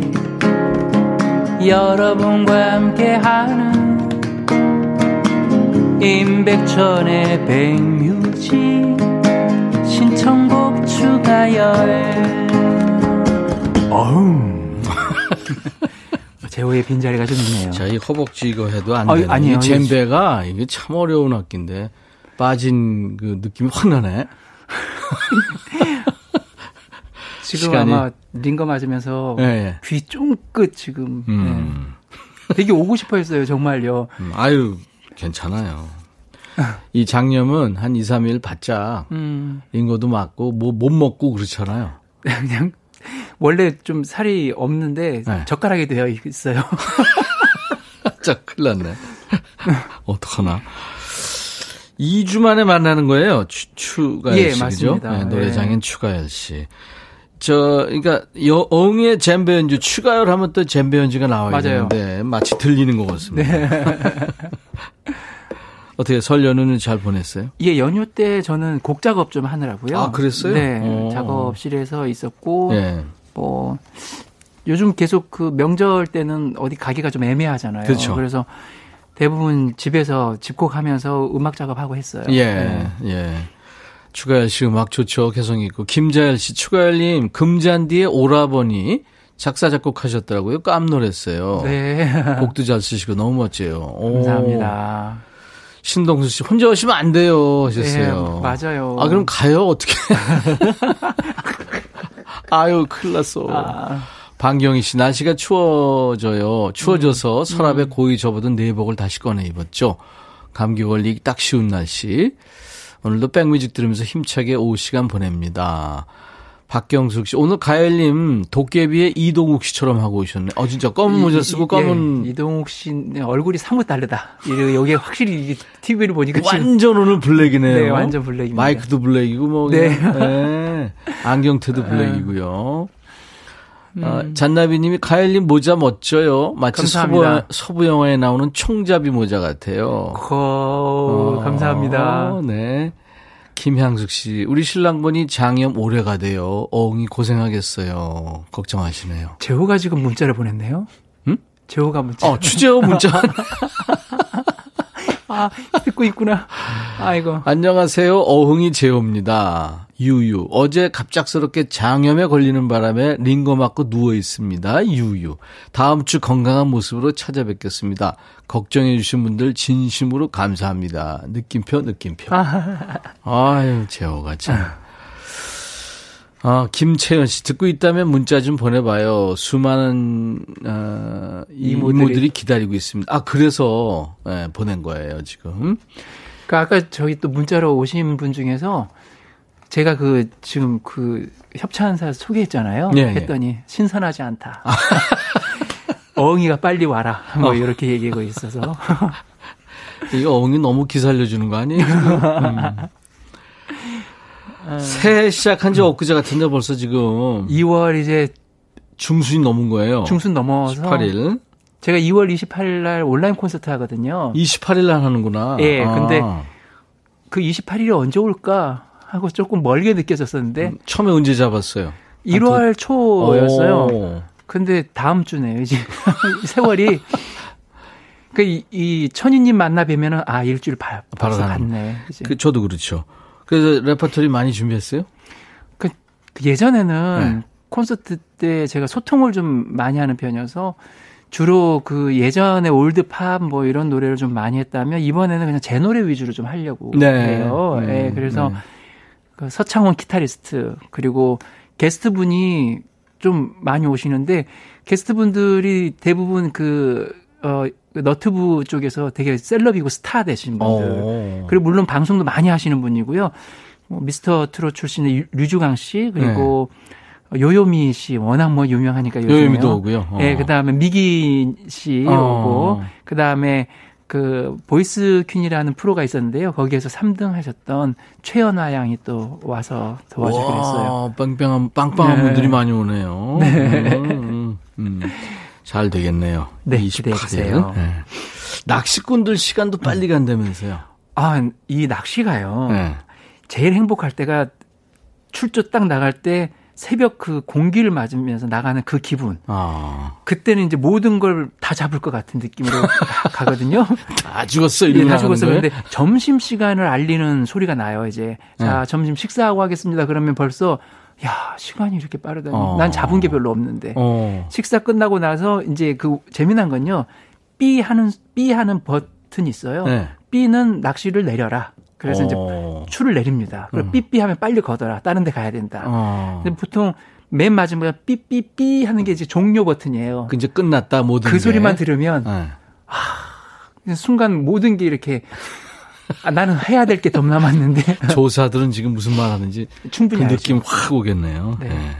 여러분과 함께하는 임백천의 백뮤직 신청곡 추가열 어흥 제호의 빈자리가 좀 있네요. 자, 이 허벅지 이거 해도 안. 아니에요. 이 잼배가 이게 참 어려운 악기인데 빠진 그 느낌이 확 나네. 지금 시간이- 아마 링거 맞으면서 예, 예. 귀 쫑긋 지금 음. 예. 되게 오고 싶어 했어요 정말요 음, 아유, 괜찮아요. 이 장염은 한 2, 3일 바짝 음 링거도 맞고 뭐 못 먹고 그렇잖아요. 그냥 원래 좀 살이 없는데 네. 젓가락이 되어 있어요 자, 큰일 났네. 어떡하나. 2주 만에 만나는 거예요. 추, 추가열 예, 씨, 그죠? 맞습니다. 네, 노래장인 추가열 씨. 저, 그러니까 여, 어흥의 잼배 연주, 추가열 하면 또 잼배 연주가 나와야 맞아요. 네. 되는데 마치 들리는 것 같습니다. 어떻게 설 연휴는 잘 보냈어요? 예 연휴 때 저는 곡 작업 좀 하느라고요 아, 그랬어요? 네 오. 작업실에서 있었고 예. 뭐 요즘 계속 그 명절 때는 어디 가기가 좀 애매하잖아요 그렇죠. 그래서 대부분 집에서 집콕하면서 음악 작업하고 했어요 예, 네. 예. 추가열 씨 음악 좋죠. 개성 있고. 김자열 씨, 추가열님, 금잔디의 오라버니 작사, 작곡하셨더라고요. 깜놀했어요. 네. 곡도 잘 쓰시고 너무 멋져요. 오. 감사합니다. 신동수 씨, 혼자 오시면 안 돼요. 하셨어요. 네, 맞아요. 아, 그럼 가요? 어떻게. 아유, 큰일 났어. 아, 방경희 씨, 날씨가 추워져요. 추워져서 음. 서랍에 고이 접어둔 내복을 다시 꺼내 입었죠. 감기 걸리기 딱 쉬운 날씨. 오늘도 백뮤직 들으면서 힘차게 오후 시간 보냅니다. 박경숙 씨, 오늘 가열님 도깨비의 이동욱 씨처럼 하고 오셨네. 어, 진짜 검은 모자 이- 쓰고 이- 검은 예, 이동욱 씨 네, 얼굴이 사뭇 다르다. 여기 확실히 TV를 보니까 완전 오늘 블랙이네요. 네, 완전 블랙입니다. 마이크도 블랙이고 뭐 네. 네. 안경테도 블랙이고요. 아, 잔나비님이 가열님 모자 멋져요. 마치 서부, 감사합니다. 서부 영화에 나오는 총잡이 모자 같아요. 거 감사합니다. 어, 네. 김향숙 씨, 우리 신랑분이 장염 오래가 돼요. 어흥이 고생하겠어요. 걱정하시네요. 재호가 지금 문자를 보냈네요. 응? 재호가 문자. 어, 추재호 문자. 아, 듣고 있구나. 아이고. 안녕하세요. 어흥이 재호입니다. 유유. 어제 갑작스럽게 장염에 걸리는 바람에 링거 맞고 누워 있습니다. 유유. 다음 주 건강한 모습으로 찾아뵙겠습니다. 걱정해 주신 분들 진심으로 감사합니다. 느낌표 느낌표. 아유, 재호가 참. 아, 김채연 씨 듣고 있다면 문자 좀 보내봐요. 수많은 어, 이모들이. 이모들이 기다리고 있습니다. 아 그래서 예, 보낸 거예요 지금. 그 아까 저희 또 문자로 오신 분 중에서 제가 그 지금 그 협찬사 소개했잖아요. 예, 예. 했더니 신선하지 않다. 어흥이가 빨리 와라. 뭐 어. 이렇게 얘기하고 있어서. 이거 어흥이 너무 기살려 주는 거 아니에요? 음. 새해 시작한 지 엊그제 같은데 벌써 지금 2월 이제 중순이 넘은 거예요. 중순 넘어서 18일. 제가 2월 28일 날 온라인 콘서트 하거든요. 28일 날 하는구나. 예, 아. 근데 그 28일이 언제 올까 하고 조금 멀게 느껴졌었는데 음, 처음에 언제 잡았어요? 1월 초였어요. 오. 근데 다음 주네요. 이제 세월이 그이 천희님 만나 뵈면은 아 일주일 바, 바로 갔네. 그 저도 그렇죠. 그래서 레퍼토리 많이 준비했어요? 그, 그 예전에는 네. 콘서트 때 제가 소통을 좀 많이 하는 편이어서 주로 그 예전에 old pop 뭐 이런 노래를 좀 많이 했다면 이번에는 그냥 제 노래 위주로 좀 하려고 네. 해요. 음, 예, 그래서 네. 그 서창원 기타리스트 그리고 게스트 분이 좀 많이 오시는데 게스트 분들이 대부분 그 어, 그 너트브 쪽에서 되게 celeb이고 스타 되신 분들. 어. 그리고 물론 방송도 많이 하시는 분이고요. 뭐 미스터 트롯 출신의 유- 류지광 씨 그리고 요요미 씨 워낙 뭐 유명하니까 요즘에요. 네. 요요미도 오고요. 어. 예, 그다음에 미기 씨 어. 오고 그 다음에 그 보이스 퀸이라는 프로가 있었는데요. 거기에서 3등 하셨던 최연화 양이 또 와서 도와주기로 했어요. 와, 빵빵한 빵빵한 네. 분들이 많이 오네요. 네. 음, 음. 잘 되겠네요. 네, 28일. 기대해 주세요. 네. 낚시꾼들 시간도 빨리 간다면서요. 아, 이 낚시가요. 네. 제일 행복할 때가 출조 딱 나갈 때 새벽 그 공기를 맞으면서 나가는 그 기분. 아, 그때는 이제 모든 걸 다 잡을 것 같은 느낌으로 가- 가거든요. 다 죽었어 예, 이러고 다 죽었어. 그런데 점심 시간을 알리는 소리가 나요. 이제 자 네. 점심 식사하고 하겠습니다. 그러면 벌써 야 시간이 이렇게 빠르다니. 어. 난 잡은 게 별로 없는데 어. 식사 끝나고 나서 이제 그 재미난 건요. B 하는 B 하는 버튼이 있어요. 네. B는 낚시를 내려라. 그래서 이제 어. 추를 내립니다. 그리고 음. 삐삐 하면 빨리 걷어라. 다른 데 가야 된다. 어. 근데 보통 맨 마지막에 삐삐삐 하는 게 이제 종료 버튼이에요. 그 이제 끝났다 모든 그 게. 소리만 들으면 네. 순간 모든 게 이렇게 아, 나는 해야 될 게 더 남았는데 조사들은 지금 무슨 말 하는지 충분히 그 알죠. 느낌 확 오겠네요. 네. 네.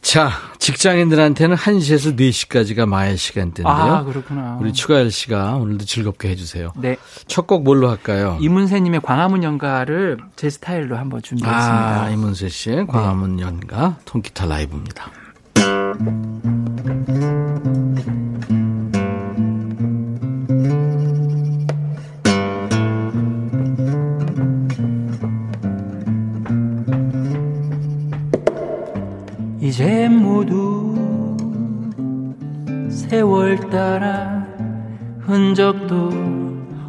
자, 직장인들한테는 1시에서 4시까지가 마의 시간대인데요. 아 그렇구나. 우리 추가열 씨가 오늘도 즐겁게 해주세요. 네 첫 곡 뭘로 할까요? 이문세님의 광화문 연가를 제 스타일로 한번 준비했습니다. 아, 이문세 씨의 광화문 연가 통기타 라이브입니다. 이제 모두 세월 따라 흔적도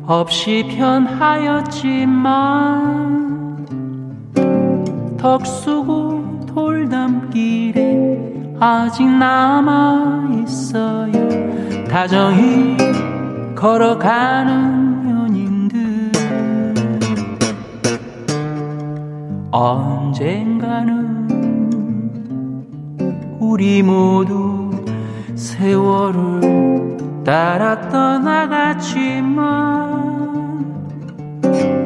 없이 변하였지만 덕 쏘고 돌담길에 아직 남아 있어요. 다정히 걸어가는 연인들. 언젠가는 우리 모두 세월을 따라 떠나갔지만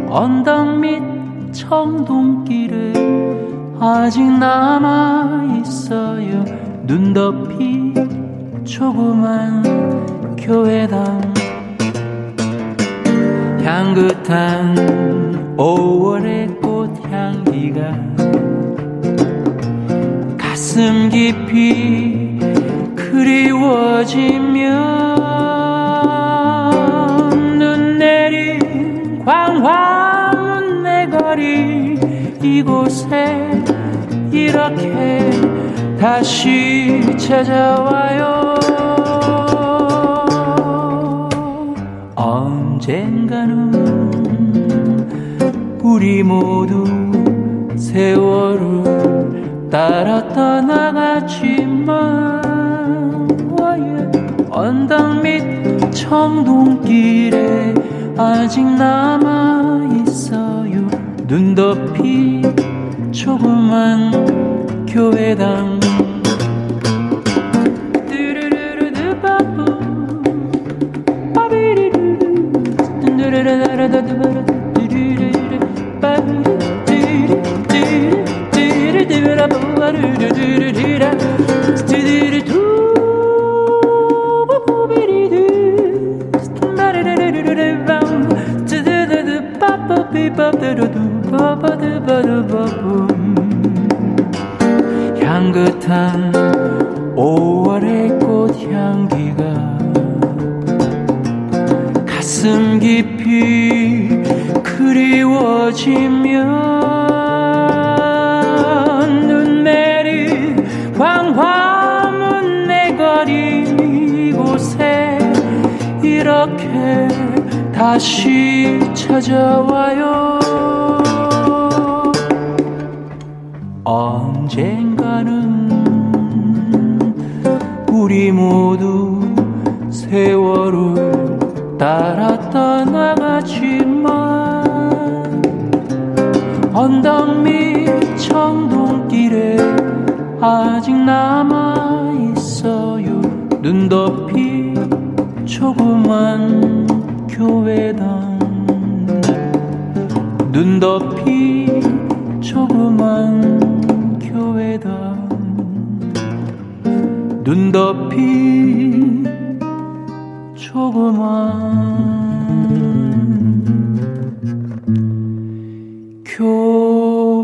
언덕 밑 청동길에 아직 남아 있어요. 눈 덮이 조그만 교회당. 향긋한 5월의 꽃향기가 가슴 깊이 그리워지면 눈 내린 광화문 내 거리 이곳에 이렇게 다시 찾아와요. 언젠가는 우리 모두 세월을 따라 떠나갔지만 언덕 밑 청동길에 아직 남아 있어요. 눈 덮이 조그만 교회당 교회당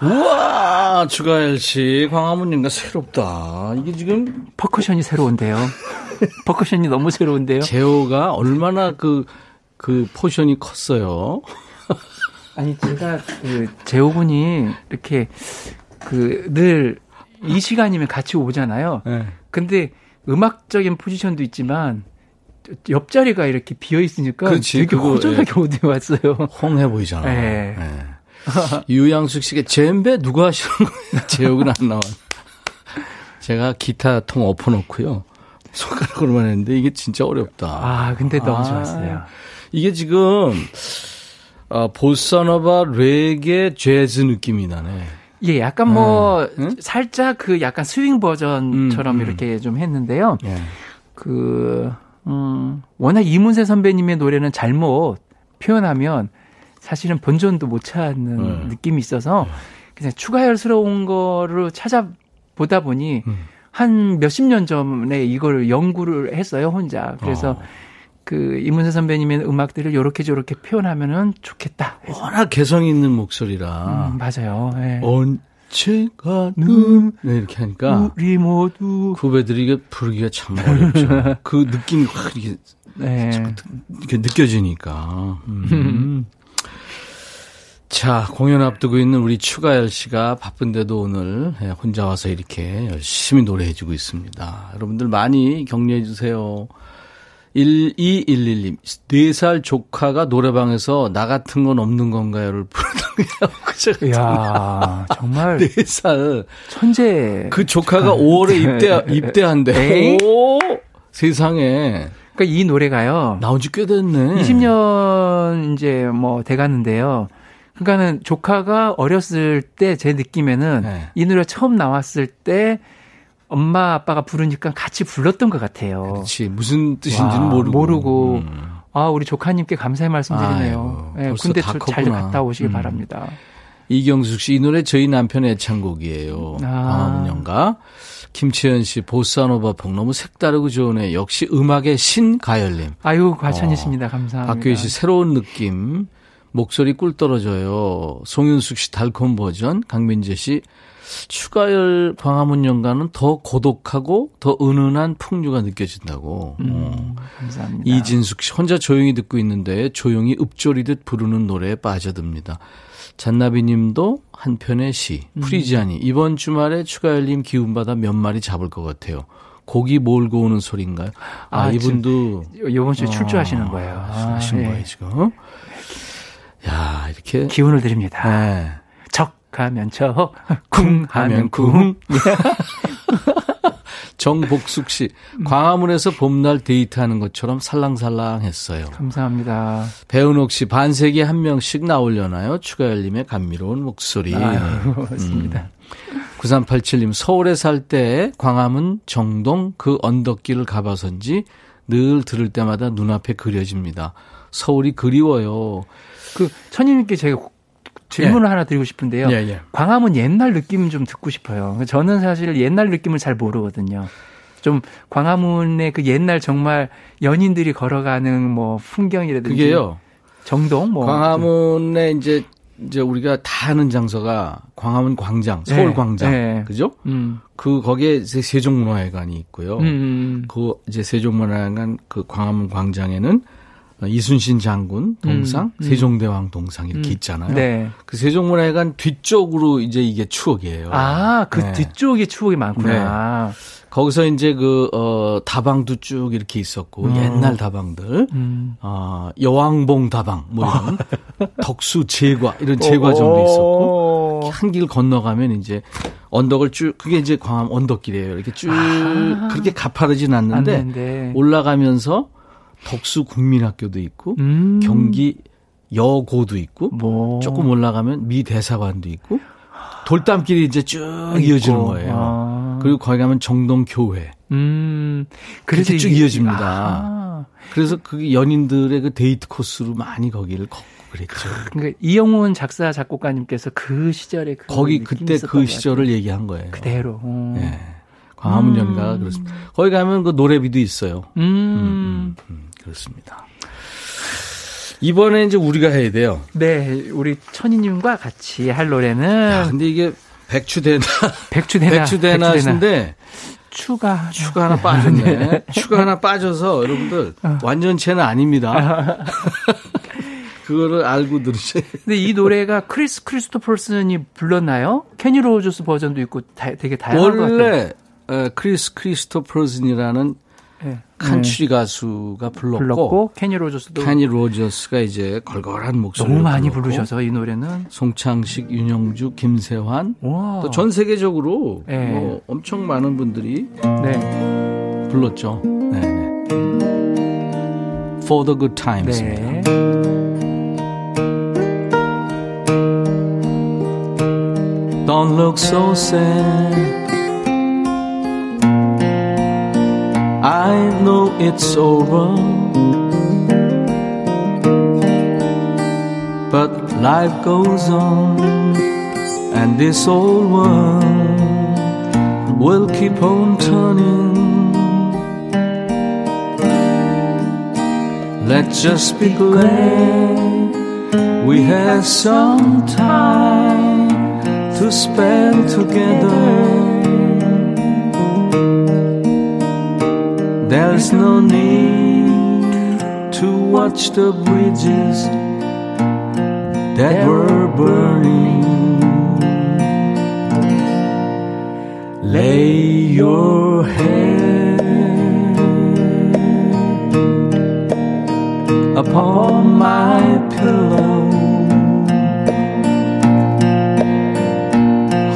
우와, 추가열 씨, 광화문인가 새롭다. 이게 지금 퍼커션이 새로운데요. 퍼커션이 너무 새로운데요. 제호가 얼마나 그, 그 포션이 컸어요. 아니 제가 그 재호군이 이렇게 그 늘 이 시간이면 같이 오잖아요. 네. 근데 음악적인 포지션도 있지만 옆자리가 이렇게 비어 있으니까 그렇지, 되게 그거, 허전하게 어디 갔어요. 휑해 보이잖아. 네. 네. 유양숙 씨가 젬베 누가 하시는 거예요? 재호군 안 나와. 제가 기타 통 엎어놓고요. 손가락으로만 했는데 이게 진짜 어렵다. 아 근데 너무 아, 좋았어요. 이게 지금 어, 보사노바 레게 재즈 느낌이 나네. 예, 약간 뭐 응? 살짝 그 약간 스윙 버전처럼 음, 음. 이렇게 좀 했는데요. 예. 그 음, 워낙 이문세 선배님의 노래는 잘못 표현하면 사실은 본전도 못 찾는 네. 느낌이 있어서 그냥 추가열스러운 거를 찾아보다 보니 음. 한 몇십 년 전에 이걸 연구를 했어요 혼자. 그래서 어. 그 이문세 선배님의 음악들을 요렇게 저렇게 표현하면은 좋겠다. 해서. 워낙 개성 있는 목소리라 음, 맞아요. 예. 언제가는 네, 이렇게 하니까 우리 모두 후배들이 이게 부르기가 참 어렵죠. 그 느낌이 확 이렇게, 네. 이렇게 느껴지니까. 음. 자, 공연 앞두고 있는 우리 추가열 씨가 바쁜데도 오늘 예, 혼자 와서 이렇게 열심히 노래해주고 있습니다. 여러분들 많이 격려해주세요. 1211님, 4살 조카가 노래방에서 나 같은 건 없는 건가요를 부르던데요. 그죠? 야 정말 4살. 천재. 그 조카가 5월에 입대, 입대한대. 오! 세상에. 그러니까 이 노래가요. 나온 지 꽤 됐네. 20년 이제 뭐 돼가는데요. 그러니까는 조카가 어렸을 때 제 느낌에는 네. 이 노래 처음 나왔을 때 엄마 아빠가 부르니까 같이 불렀던 것 같아요. 그렇지. 무슨 뜻인지는 와, 모르고. 모르고. 음. 아 우리 조카님께 감사의 말씀드리네요. 예, 벌써 군대 잘. 갔다 오시길 음. 바랍니다. 이경숙 씨, 이 노래 저희 남편의 애창곡이에요. 아. 광화문 연가. 김채연 씨, 보사노바 폭 너무 색다르고 좋으네. 역시 음악의 신 가열님. 아유 과찬이십니다. 감사합니다. 박교희 씨, 새로운 느낌. 목소리 꿀 떨어져요. 송윤숙 씨, 달콤 버전. 강민재 씨, 추가열 광화문 연가는 더 고독하고 더 은은한 풍류가 느껴진다고. 어. 음, 감사합니다. 이진숙 씨 혼자 조용히 듣고 있는데 조용히 읊조리듯 부르는 노래에 빠져듭니다. 잔나비 님도 한 편의 시, 음. 프리지아니. 이번 주말에 추가열님 기운 받아 몇 마리 잡을 것 같아요. 고기 몰고 오는 소리인가요? 아, 아, 이분도 이번 주에 어, 출주하시는 거예요. 아, 하시는 예. 거예요, 지금. 야, 이렇게. 기운을 드립니다. 네. 척 하면 척, 쿵 하면 쿵. 정복숙 씨, 광화문에서 봄날 데이트하는 것처럼 살랑살랑했어요. 감사합니다. 배은옥 씨, 반세기 한 명씩 나오려나요? 추가열님의 감미로운 목소리. 아유, 고맙습니다. 9387님, 서울에 살 때 광화문 정동 그 언덕길을 가봐서인지 늘 들을 때마다 눈앞에 그려집니다. 서울이 그리워요. 그 천님께 제가 질문을 하나 드리고 싶은데요. 예, 예. 광화문 옛날 느낌 좀 듣고 싶어요. 저는 사실 옛날 느낌을 잘 모르거든요. 좀 광화문의 그 옛날 정말 연인들이 걸어가는 뭐 풍경이라든지 그게요. 정동 뭐 광화문에 이제 이제 우리가 다 아는 장소가 광화문 광장, 서울 네, 광장. 네. 그죠? 음. 그 거기에 세종문화회관이 있고요. 음, 음. 그 이제 세종문화회관 그 광화문 광장에는 이순신 장군 동상, 음, 음. 세종대왕 동상 이렇게 음. 있잖아요. 네. 그 세종문화회관 뒤쪽으로 이제 이게 추억이에요. 아, 그 네. 뒤쪽에 추억이 많구나. 거기서 이제 그, 어, 다방도 쭉 이렇게 있었고, 어. 옛날 다방들, 음. 어, 여왕봉 다방, 뭐 이런, 덕수 제과, 이런 제과점도 있었고, 오. 한길 건너가면 이제 언덕을 쭉, 그게 이제 광암 언덕길이에요. 이렇게 쭉, 아. 그렇게 가파르진 않는데, 않는데. 올라가면서 덕수 국민학교도 있고, 음. 경기 여고도 있고, 뭐. 조금 올라가면 미 대사관도 있고, 돌담길이 이제 쭉 이어지는 있고. 거예요. 아. 그리고 거기 가면 정동 교회. 음. 그렇게 쭉 이어집니다. 아. 그래서 그게 연인들의 그 데이트 코스로 많이 거기를 걷고 그랬죠. 그러니까 이영훈 작사 작곡가님께서 그 시절에 그 거기 그때 그것 시절을 얘기한 거예요. 그대로. 어. 예. 광화문 연가가 그렇습니다. 거기 가면 그 노래비도 있어요. 음. 음, 음, 그렇습니다. 이번에 이제 우리가 해야 돼요. 네, 우리 천희님과 같이 할 야, 노래는 근데 이게 백추대나 백추대나 백추대나인데 추가 추가 하나 빠졌네. 추가 하나 빠져서 여러분들 완전체는 아닙니다. 그거를 알고 들으셔야 돼요. 근데 이 노래가 크리스 크리스토퍼슨이 불렀나요? 케니 로저스 버전도 있고 다, 되게 다양한 것 같아요. 원래 어, 크리스 크리스토퍼슨이라는 네. country 가수가 불렀고, 불렀고 케니 로저스도 케니 로저스가 이제 걸걸한 목소리로 너무 많이 불렀고, 부르셔서 이 노래는 송창식, 윤형주, 김세환 와. 또 전 세계적으로 네. 뭐 엄청 많은 분들이 네. 불렀죠. 네, 네. For the Good Times. 네. Don't look so sad. I know it's over. But life goes on, and this old world will keep on turning. Let's just be glad we have some time to spend together. There's no need to watch the bridges that were burning. Lay your head upon my pillow.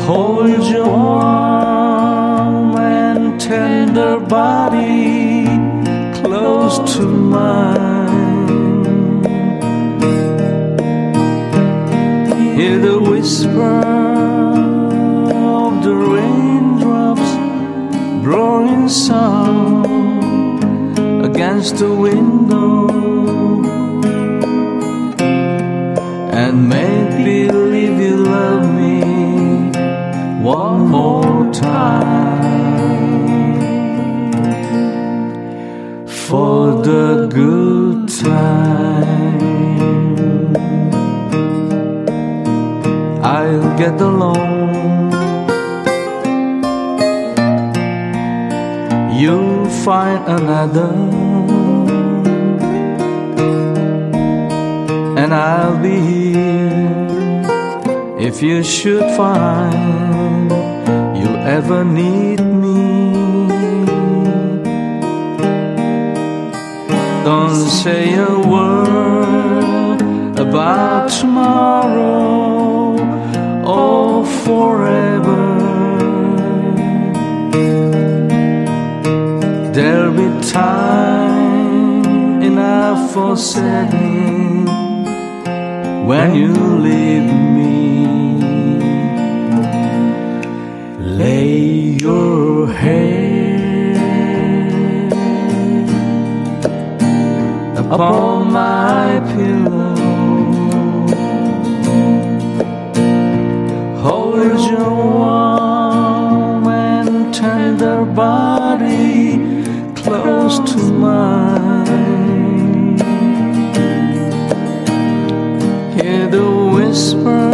Hold your warm and tender body mine. Hear the whisper of the raindrops blowing sound against the window and make get along. You'll find another, and I'll be here if you should find you ever need me. Don't say a word about tomorrow or forever. There'll be time enough for saying when you leave me. Lay your head upon my pillow. Close to mine. Hear the whisper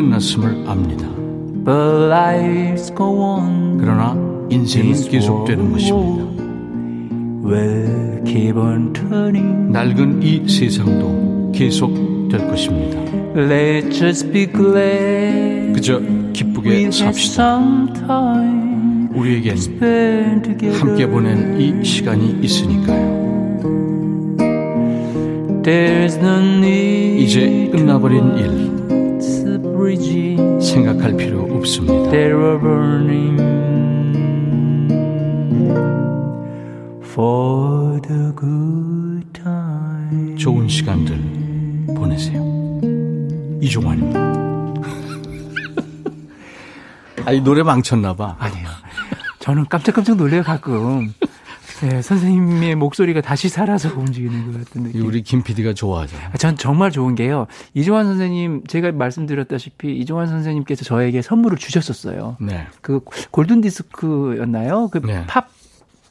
끝났음을 압니다. 그러나 인생은 계속되는 것입니다. 낡은 이 세상도 계속될 것입니다. Let's just be glad. 그저 기쁘게 삽시다. some time 우리에겐. 함께 보낸 이 시간이 있으니까요. There's no need 이제 끝나버린 일 생각할 필요 없습니다. They were burning for the good time. 좋은 시간들 보내세요. 이종환입니다. 아이 노래 망쳤나 봐. 아니요. 저는 깜짝깜짝 놀래요, 가끔. 네, 선생님의 목소리가 다시 살아서 움직이는 것 같은 느낌. 우리 김 PD가 좋아하잖아. 아, 전 정말 좋은 게요. 이종환 선생님, 제가 말씀드렸다시피 이종환 선생님께서 저에게 선물을 주셨었어요. 네. 그 Golden Disc였나요? 그 네. 팝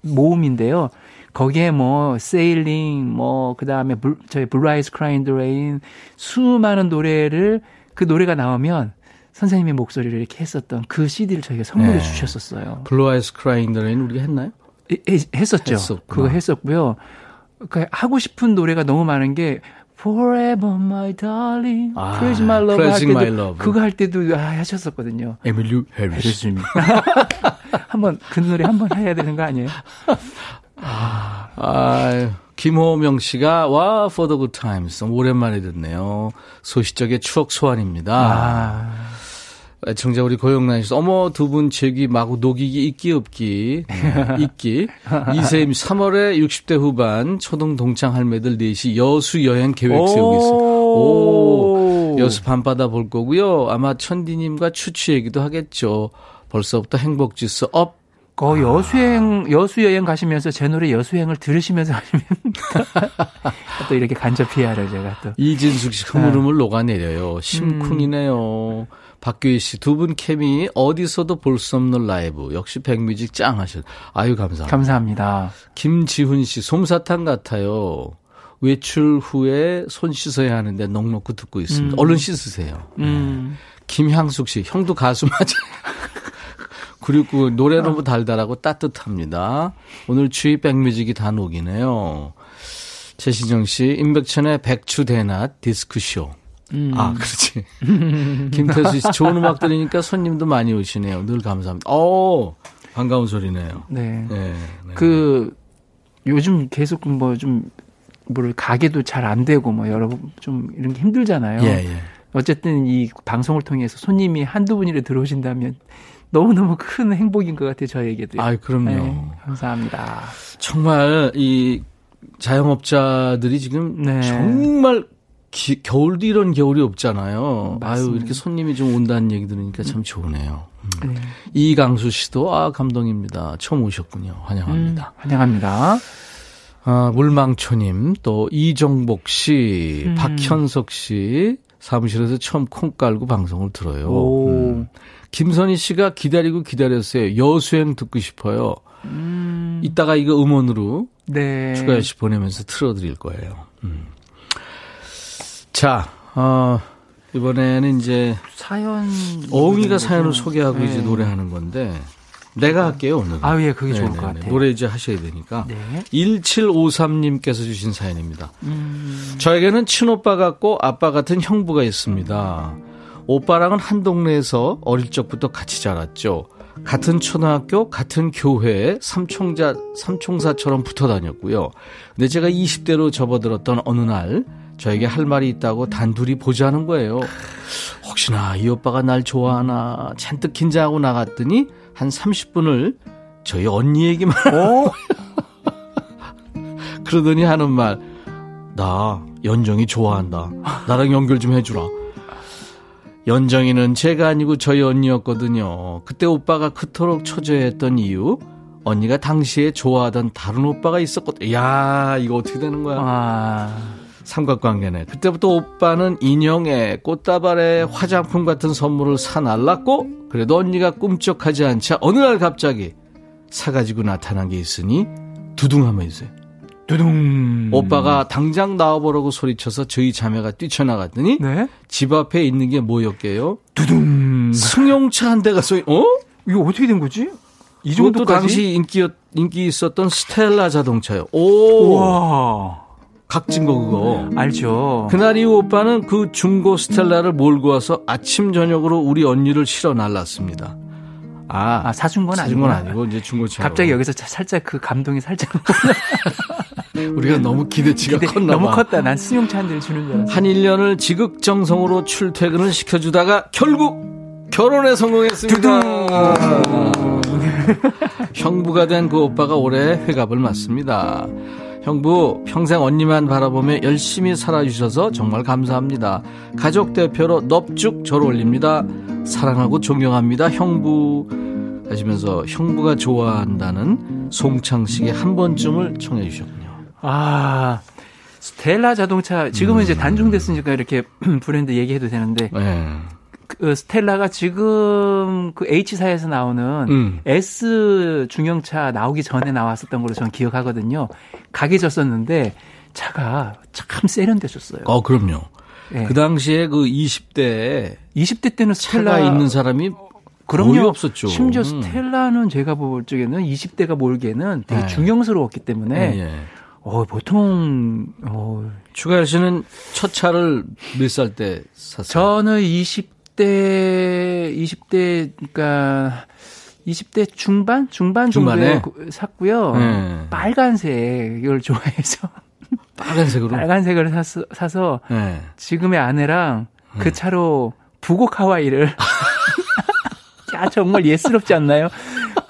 모음인데요. 거기에 뭐 Sailing 뭐 그다음에 불, 저희 Blue Eyes Crying in the Rain 수많은 노래를 그 노래가 나오면 선생님의 목소리를 이렇게 했었던 그 CD를 저에게 선물해 네. 주셨었어요. Blue Eyes Crying in the Rain 우리가 했나요? 했었죠. 했었구나. 그거 했었고요. 그 하고 싶은 노래가 너무 많은 게 Forever My Darling, 아, Pledging My Love 할 때도 My Love. 그거 할 때도 아, 하셨었거든요. 에밀루 해리스. 해리스님. 한번 그 노래 한번 해야 되는 거 아니에요? 아, 김호명 씨가 와 for the good times 오랜만에 듣네요. 소시적의 추억 소환입니다. 아, 애청자 우리 고영란 씨, 어머 두 분 제 귀 마구 녹이기 있기 없기 네, 있기 이세임 3월에 60대 후반 초등 동창 할매들 넷이 여수 여행 계획 세우고 있어요. 오, 여수 밤바다 볼 거고요. 아마 천디님과 추추 얘기도 하겠죠. 벌써부터 행복지수 up. 그 여수행 여수 여행 가시면서 제 노래 여수행을 들으시면서 하시면 또 이렇게 간접 PR을 제가 또 이진숙 씨 흐물흐물 녹아내려요. 심쿵이네요. 박규희 씨 두 분 케미 어디서도 볼 수 없는 라이브 역시 백뮤직 짱 하셨. 아유 감사합니다. 감사합니다. 김지훈 씨 솜사탕 같아요. 외출 후에 손 씻어야 하는데 넉넉히 듣고 있습니다. 얼른 씻으세요. 음. 김향숙 씨 형도 가수 맞아요. 그리고 노래 너무 달달하고 따뜻합니다. 오늘 주위 백뮤직이 다 녹이네요. 최신정 씨 임백천의 백추 대낮 디스크쇼. 음. 아, 그렇지. 김태수 씨, 좋은 음악 들으니까 손님도 많이 오시네요. 늘 감사합니다. 어 반가운 소리네요. 네. 네. 네. 그 요즘 계속 뭐 좀 뭐를 가게도 잘 안 되고 뭐 여러 좀 이런 게 힘들잖아요. 예, 예. 어쨌든 이 방송을 통해서 손님이 한두 분이라 들어오신다면 너무너무 큰 행복인 것 같아요, 저에게도. 아이, 그럼요. 네, 감사합니다. 정말 이 자영업자들이 지금 네. 정말 기- 겨울도 이런 겨울이 없잖아요. 아유, 맞습니다. 이렇게 손님이 좀 온다는 얘기 들으니까 참 좋으네요. 음. 네. 이강수 씨도 아, 감동입니다. 처음 오셨군요. 음, 환영합니다. 환영합니다. 아, 물망초님, 또 이정복 씨, 음. 박현석 씨, 사무실에서 처음 콩 깔고 방송을 들어요. 오. 음. 김선희 씨가 기다리고 기다렸어요. 여수행 듣고 싶어요. 음, 이따가 이거 음원으로 네. 추가열 씨 보내면서 틀어드릴 거예요. 음. 자, 어, 이번에는 이제 사연. 어흥이가 사연을 소개하고 네. 이제 노래하는 건데, 내가 할게요, 오늘. 아, 예, 그게 좋을 것 같아요. 노래 이제 하셔야 되니까. 네. 1753님께서 주신 사연입니다. 음, 저에게는 친오빠 같고 아빠 같은 형부가 있습니다. 오빠랑은 한 동네에서 어릴 적부터 같이 자랐죠. 같은 초등학교, 같은 교회에 삼총자, 삼총사처럼 붙어 다녔고요. 근데 제가 20대로 접어들었던 어느 날, 저에게 할 말이 있다고 단둘이 보자는 거예요. 혹시나 이 오빠가 날 좋아하나 잔뜩 긴장하고 나갔더니 한 30분을 저희 언니 얘기만 어? 그러더니 하는 말, 나 연정이 좋아한다. 나랑 연결 좀 해주라. 연정이는 제가 아니고 저희 언니였거든요. 그때 오빠가 그토록 초조했던 이유, 언니가 당시에 좋아하던 다른 오빠가 있었거든. 야 이거 어떻게 되는 거야? 아, 삼각관계네. 그때부터 오빠는 인형에 꽃다발에 화장품 같은 선물을 사날랐고, 그래도 언니가 꿈쩍하지 않자 어느 날 갑자기 사가지고 나타난 게 있으니 두둥하면 있어요. 두둥. 오빠가 당장 나와보라고 소리쳐서 저희 자매가 뛰쳐나갔더니 네. 집 앞에 있는 게 뭐였게요? 두둥. 승용차 한 대가 쏘이. 어? 이거 어떻게 된 거지? 이 정도까지? 당시 인기 인기 있었던 스텔라 자동차요. 오. 와. 각진 거 그거. 알죠. 그날 이후 오빠는 그 중고 스텔라를 몰고 와서 아침 저녁으로 우리 언니를 실어 날랐습니다. 아, 아, 사준 건 사준 건 아니구나. 아니고 이제 중고차. 갑자기 여기서 자- 살짝 그 감동이 살짝 우리가 너무 기대치가 기대- 컸나 너무 봐. 컸다. 난 승용차 한 대를 주는 줄 알았어. 한 1년을 지극정성으로 출퇴근을 시켜주다가 결국 결혼에 성공했습니다. 형부가 된 그 오빠가 올해 회갑을 맞습니다. 형부 평생 언니만 바라보며 열심히 살아주셔서 정말 감사합니다. 가족 대표로 넙죽 절 올립니다. 사랑하고 존경합니다. 형부 하시면서 형부가 좋아한다는 송창식의 한 번쯤을 청해 주셨군요. 아, 스텔라 자동차 지금은 이제 단종됐으니까 이렇게 브랜드 얘기해도 되는데 네. 그 스텔라가 지금 그 H사에서 나오는 음. S 중형차 나오기 전에 나왔었던 걸로 저는 기억하거든요. 각이졌었는데 차가 참 세련됐었어요. 어, 그럼요. 예. 그 당시에 그 20대에 20대 때는 스텔라 차가 있는 사람이 그럼요. 거의 없었죠. 심지어 음. 스텔라는 제가 볼 적에는 20대가 몰기에는 되게 네. 중형스러웠기 때문에 예, 예. 어, 보통 어, 추가열 씨는 첫 차를 몇 살 때 샀어요? 저는 20 대 20대 그러니까 20대 중반 중반 중반에? 샀고요. 네. 빨간색을 좋아해서 빨간색으로. 빨간색을 샀어, 사서 예. 지금의 아내랑 음. 그 차로 부곡 하와이를 야 정말 예스럽지 않나요?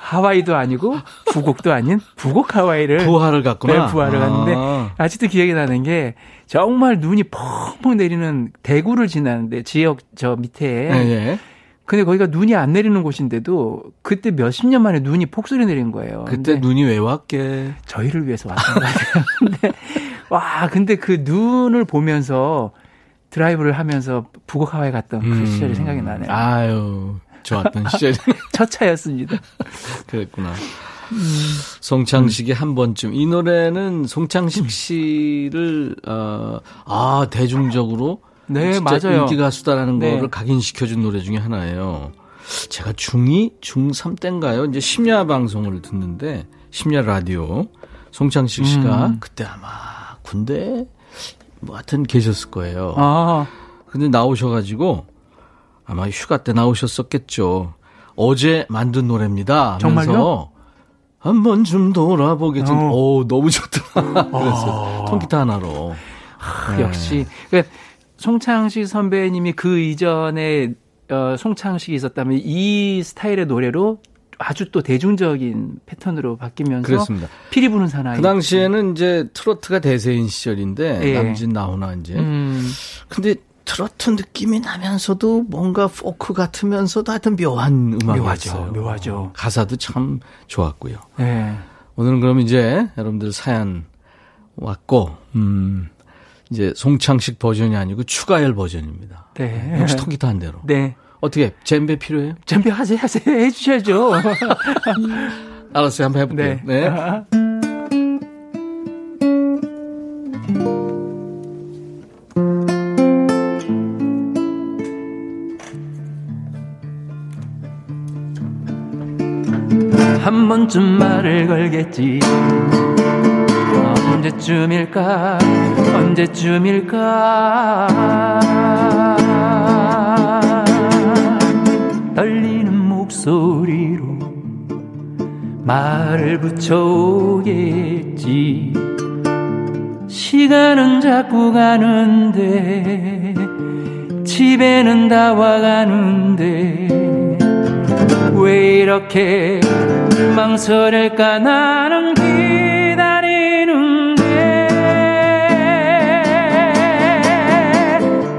하와이도 아니고 부곡도 아닌 부곡 하와이를 부하를 갔구나. 네, 부하를 갔는데 아. 아직도 기억이 나는 게 정말 눈이 펑펑 내리는 대구를 지나는데 지역 저 밑에 예, 예. 근데 거기가 눈이 안 내리는 곳인데도 그때 몇십 년 만에 눈이 폭설이 내린 거예요. 그때 눈이 왜 왔게? 저희를 위해서 왔던 것 같아요. 근데 와 근데 그 눈을 보면서 드라이브를 하면서 북옥 하와이 갔던 그 시절이 생각이 나네요. 음. 아유, 좋았던 시절이 첫 차였습니다. 그랬구나. 송창식의 한 번쯤. 이 노래는 송창식 씨를, 어, 아, 대중적으로. 네, 맞아요. 인기 가수다라는 네. 거를 각인시켜준 노래 중에 하나예요. 제가 중2, 중3 때인가요? 이제 심야 방송을 듣는데, 심야 라디오. 송창식 씨가 음. 그때 아마 군대 뭐 하여튼 계셨을 거예요. 아, 근데 나오셔가지고 아마 휴가 때 나오셨었겠죠. 어제 만든 노래입니다. 정말요? 한 번쯤 돌아보겠지. 어. 오, 너무 좋더라. 그랬어요. 통기타 하나로. 네. 역시 그 송창식 선배님이 그 이전에 어, 송창식이 있었다면 이 스타일의 노래로 아주 또 대중적인 패턴으로 바뀌면서 그랬습니다. 피리 부는 사나이. 그 당시에는 이제 트로트가 대세인 시절인데 예. 남진 나오나 이제. 음, 근데 트로트 느낌이 나면서도 뭔가 포크 같으면서도 하여튼 묘한 음악이었어요. 묘하죠, 묘하죠. 가사도 참 좋았고요. 네. 오늘은 그럼 이제 여러분들 사연 왔고, 음, 이제 송창식 버전이 아니고 추가열 버전입니다. 네. 역시 통기타 한 대로. 네. 어떻게, 잼베 필요해요? 준비하세요, 하세요. 해주셔야죠. 알았어요. 한번 해볼게요. 네. 네. 한 번쯤 말을 걸겠지. 언제쯤일까, 언제쯤일까. 떨리는 목소리로 말을 붙여오겠지. 시간은 자꾸 가는데, 집에는 다 와가는데, 왜 이렇게 망설일까? 나는 기다리는데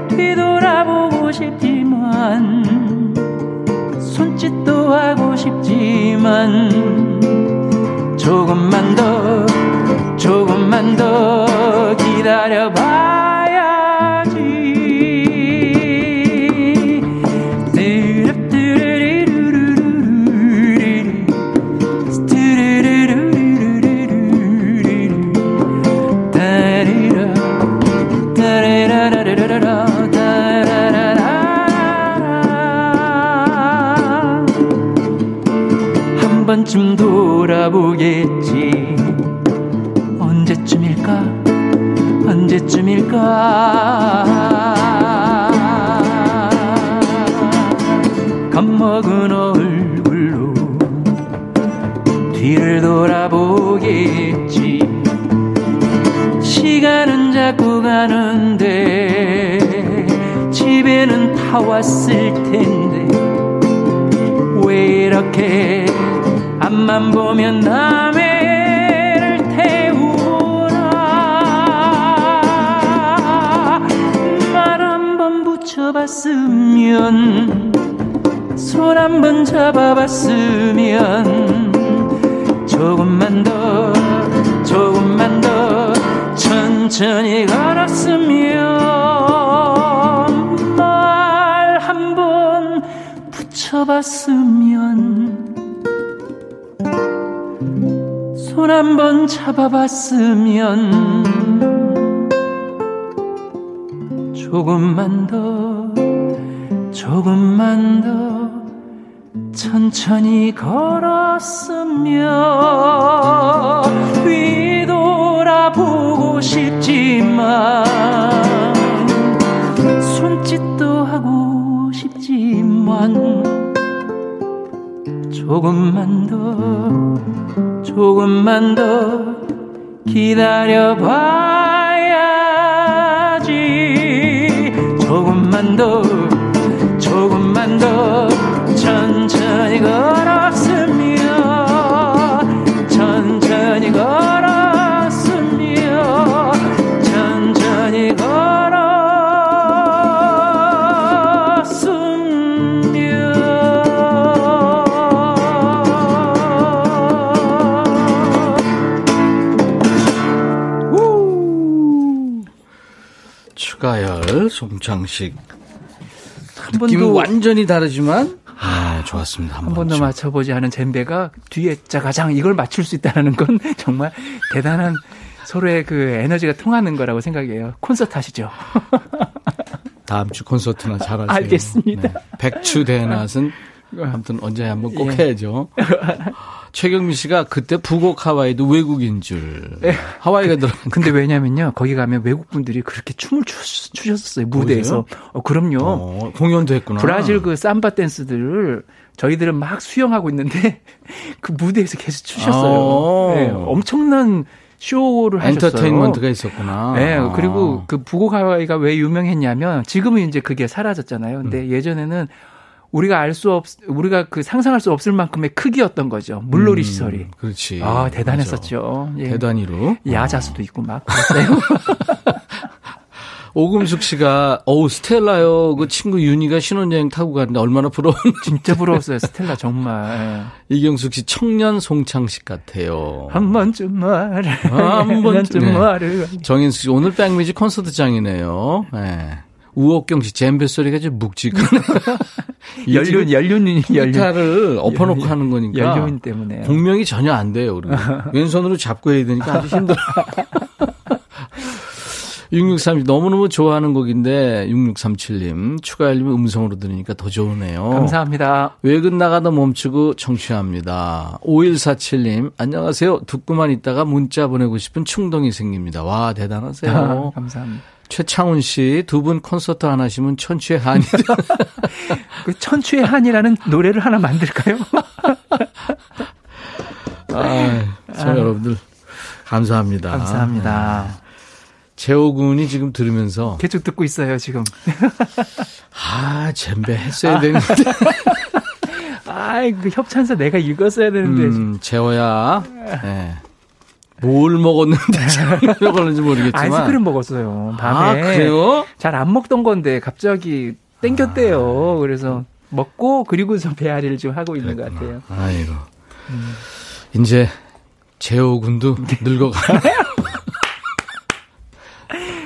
뒤돌아보고 싶지만 손짓도 하고 싶지만 조금만 더 조금만 더 기다려봐 번쯤 돌아보겠지. 언제쯤일까? 언제쯤일까? 겁먹은 얼굴로 뒤를 돌아보겠지. 시간은 자꾸 가는데 집에는 다 왔을 텐데 왜 이렇게 앞만 보면 남해를 태우나 말한 번 붙여봤으면 손 한 번 잡아봤으면 조금만 더 조금만 더 천천히 걸었으면 말 한 번 붙여봤으면 한번 잡아봤으면 조금만 더 조금만 더 천천히 걸었으면 뒤돌아보고 싶지만 손짓도 하고 싶지만 조금만 더 조금만 더 기다려봐야지. 조금만 더 송창식. 한 번도 완전히 다르지만, 아, 좋았습니다. 한 번도 맞춰보지 않은 젬베가 뒤에 짜가장 이걸 맞출 수 있다는 건 정말 대단한 서로의 그 에너지가 통하는 거라고 생각해요. 콘서트 하시죠. 다음 주 콘서트나 잘하세요. 알겠습니다. 네. 백추 대낮은 아무튼 언제 한번 꼭 예. 해야죠. 최경민 씨가 그때 북옥 하와이도 외국인 줄. 예. 하와이가 들어. 근데 왜냐면요. 거기 가면 외국 분들이 그렇게 춤을 추, 추셨어요. 무대에서. 어, 그럼요. 어, 공연도 했구나. 브라질 그 삼바 댄스들을 저희들은 막 수영하고 있는데 그 무대에서 계속 추셨어요. 아. 네, 엄청난 쇼를 하셨어요. 엔터테인먼트가 있었구나. 네, 아. 그리고 그 북옥 하와이가 왜 유명했냐면 지금은 이제 그게 사라졌잖아요. 근데 음. 예전에는 우리가 알 수 없, 우리가 그 상상할 수 없을 만큼의 크기였던 거죠. 물놀이 음, 시설이. 그렇지. 아, 대단했었죠. 예. 대단히로. 야자수도 있고 막 그랬어요. 오금숙 씨가 어우 스텔라요. 그 친구 윤희가 신혼여행 타고 가는데 얼마나 부러운지. 진짜 부러웠어요. 스텔라 정말. 이경숙 씨 청년 송창식 같아요. 한 번쯤 말을. 한 번쯤. 네. 말을. 정인숙 씨 오늘 백뮤직 콘서트장이네요. 네. 우옥경 씨 잼베 소리가 좀 묵직하네. 연륜, 연륜이, 연륜. 기타를 엎어놓고. 하는 거니까 연륜 때문에. 공명이 전혀 안 돼요. 그리고 왼손으로 잡고 해야 되니까 아주 힘들어. 6637 너무너무 좋아하는 곡인데 6637님 추가 알림 음성으로 들으니까 더 좋으네요. 감사합니다. 외근 나가다 멈추고 청취합니다. 5147님 안녕하세요. 듣고만 있다가 문자 보내고 싶은 충동이 생깁니다. 와 대단하세요. 감사합니다. 최창훈 씨 두 분 콘서트 안 하시면 천추의 한이 그 천추의 한이라는 노래를 하나 만들까요? 아, 저 여러분들 감사합니다. 감사합니다. 재호 군이 지금 들으면서 계속 듣고 있어요, 지금. 아 잼배 했어야 되는데 아이, 그 협찬서 내가 읽었어야 되는데. 음, 재호야 네. 뭘 먹었는데 잘 먹었는지 모르겠지만 아이스크림 먹었어요. 밤에. 아 그래요? 잘 안 먹던 건데 갑자기 땡겼대요. 그래서 먹고 그리고서 배앓이를 좀 하고 있는 것 같아요. 아이고 이제 재호 군도 늙어가네요.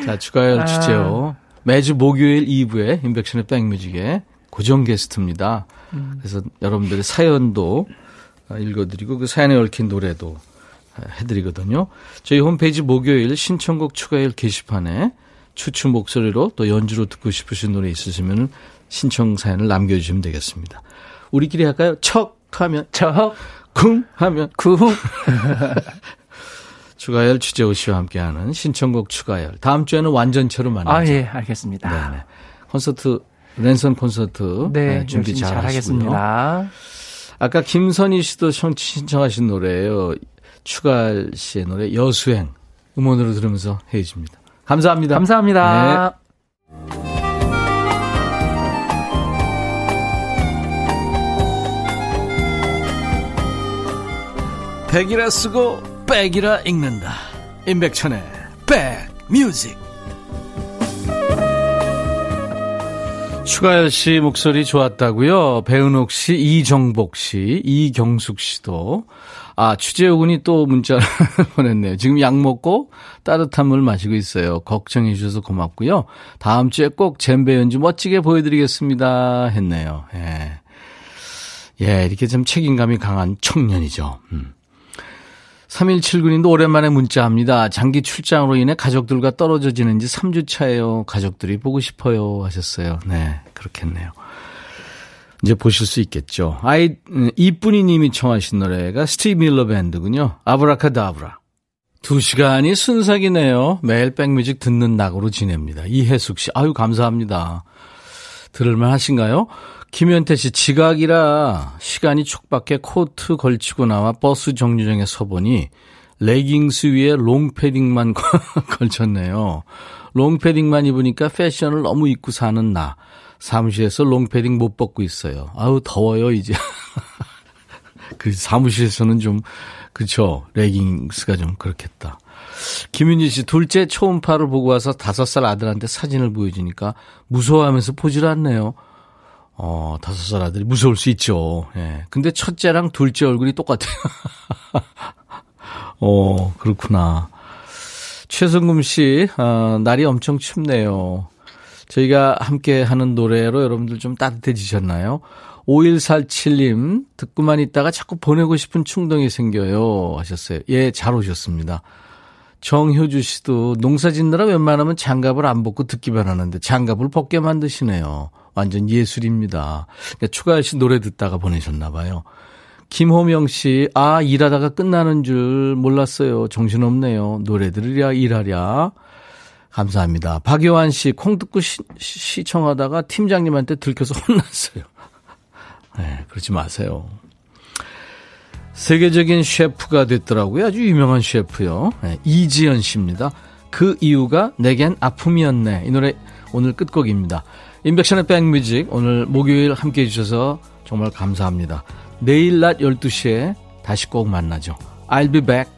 자 추가열 아. 주제요. 매주 목요일 2부에 인백션의 백뮤직의 고정 게스트입니다. 그래서 여러분들의 사연도 읽어드리고 그 사연에 얽힌 노래도 해드리거든요. 저희 홈페이지 목요일 신청곡 추가열 게시판에 추추 목소리로 또 연주로 듣고 싶으신 노래 있으시면 신청 사연을 남겨주시면 되겠습니다. 우리끼리 할까요? 척 하면 척, 쿵 하면 쿵. 추가열 주재호 씨와 함께하는 신청곡 추가열. 다음 주에는 완전체로 만나죠. 아, 예, 알겠습니다. 네네. 콘서트 랜선 콘서트 네, 네, 준비 잘 하겠습니다. 아까 김선희 씨도 신청하신 노래예요. 추가열 씨의 노래 여수행 음원으로 들으면서 해줍니다. 감사합니다. 감사합니다. 네. 백이라 쓰고 백이라 읽는다. 임백천의 백뮤직. 추가열 씨 목소리 좋았다고요. 배은옥 씨, 이정복 씨, 이경숙 씨도 아 군이 또 문자를 보냈네요. 지금 약 먹고 따뜻한 물 마시고 있어요. 걱정해 주셔서 고맙고요. 다음 주에 꼭 젬베 연주 멋지게 보여드리겠습니다. 했네요. 예. 예, 이렇게 좀 책임감이 강한 청년이죠. 음. 3179님도 오랜만에 문자합니다. 장기 출장으로 인해 가족들과 떨어져 지낸 지 3주 차예요. 가족들이 보고 싶어요. 하셨어요. 네, 그렇겠네요. 이제 보실 수 있겠죠. 아이, 음, 이쁜이 님이 청하신 노래가 스티브 밀러 밴드군요. 아브라카다브라. 두 시간이 순삭이네요. 매일 백뮤직 듣는 낙으로 지냅니다. 이혜숙 씨, 아유, 감사합니다. 들을만 하신가요? 김현태 씨, 지각이라 시간이 촉박해 코트 걸치고 나와 버스 정류장에 서보니 레깅스 위에 롱패딩만 걸쳤네요. 롱패딩만 입으니까 패션을 너무 입고 사는 나. 사무실에서 롱패딩 못 벗고 있어요. 아우, 더워요, 이제. 그 사무실에서는 좀, 그쵸. 레깅스가 좀 그렇겠다. 김윤지 씨, 둘째 초음파를 보고 와서 다섯 살 아들한테 사진을 보여주니까 무서워하면서 보질 않네요. 어, 다섯 살 아들이 무서울 수 있죠. 예. 근데 첫째랑 둘째 얼굴이 똑같아요. 어, 그렇구나. 최성금 씨, 어, 날이 엄청 춥네요. 저희가 함께 하는 노래로 여러분들 좀 따뜻해지셨나요? 5147님, 듣고만 있다가 자꾸 보내고 싶은 충동이 생겨요. 하셨어요. 예, 잘 오셨습니다. 정효주 씨도 농사 짓느라 웬만하면 장갑을 안 벗고 듣기만 하는데 장갑을 벗게 만드시네요. 완전 예술입니다. 그러니까 추가열 씨 노래 듣다가 보내셨나 봐요. 김호명 씨, 아, 일하다가 끝나는 줄 몰랐어요. 정신없네요. 노래 들으랴, 일하랴. 감사합니다. 박요한 씨, 콩 듣고 시, 시청하다가 팀장님한테 들켜서 혼났어요. 네, 그러지 마세요. 세계적인 셰프가 됐더라고요. 아주 유명한 셰프요. 네, 이지연 씨입니다. 그 이유가 내겐 아픔이었네. 이 노래 오늘 끝곡입니다. 인백션의 백뮤직 오늘 목요일 함께 해주셔서 정말 감사합니다. 내일 낮 12시에 다시 꼭 만나죠. I'll be back.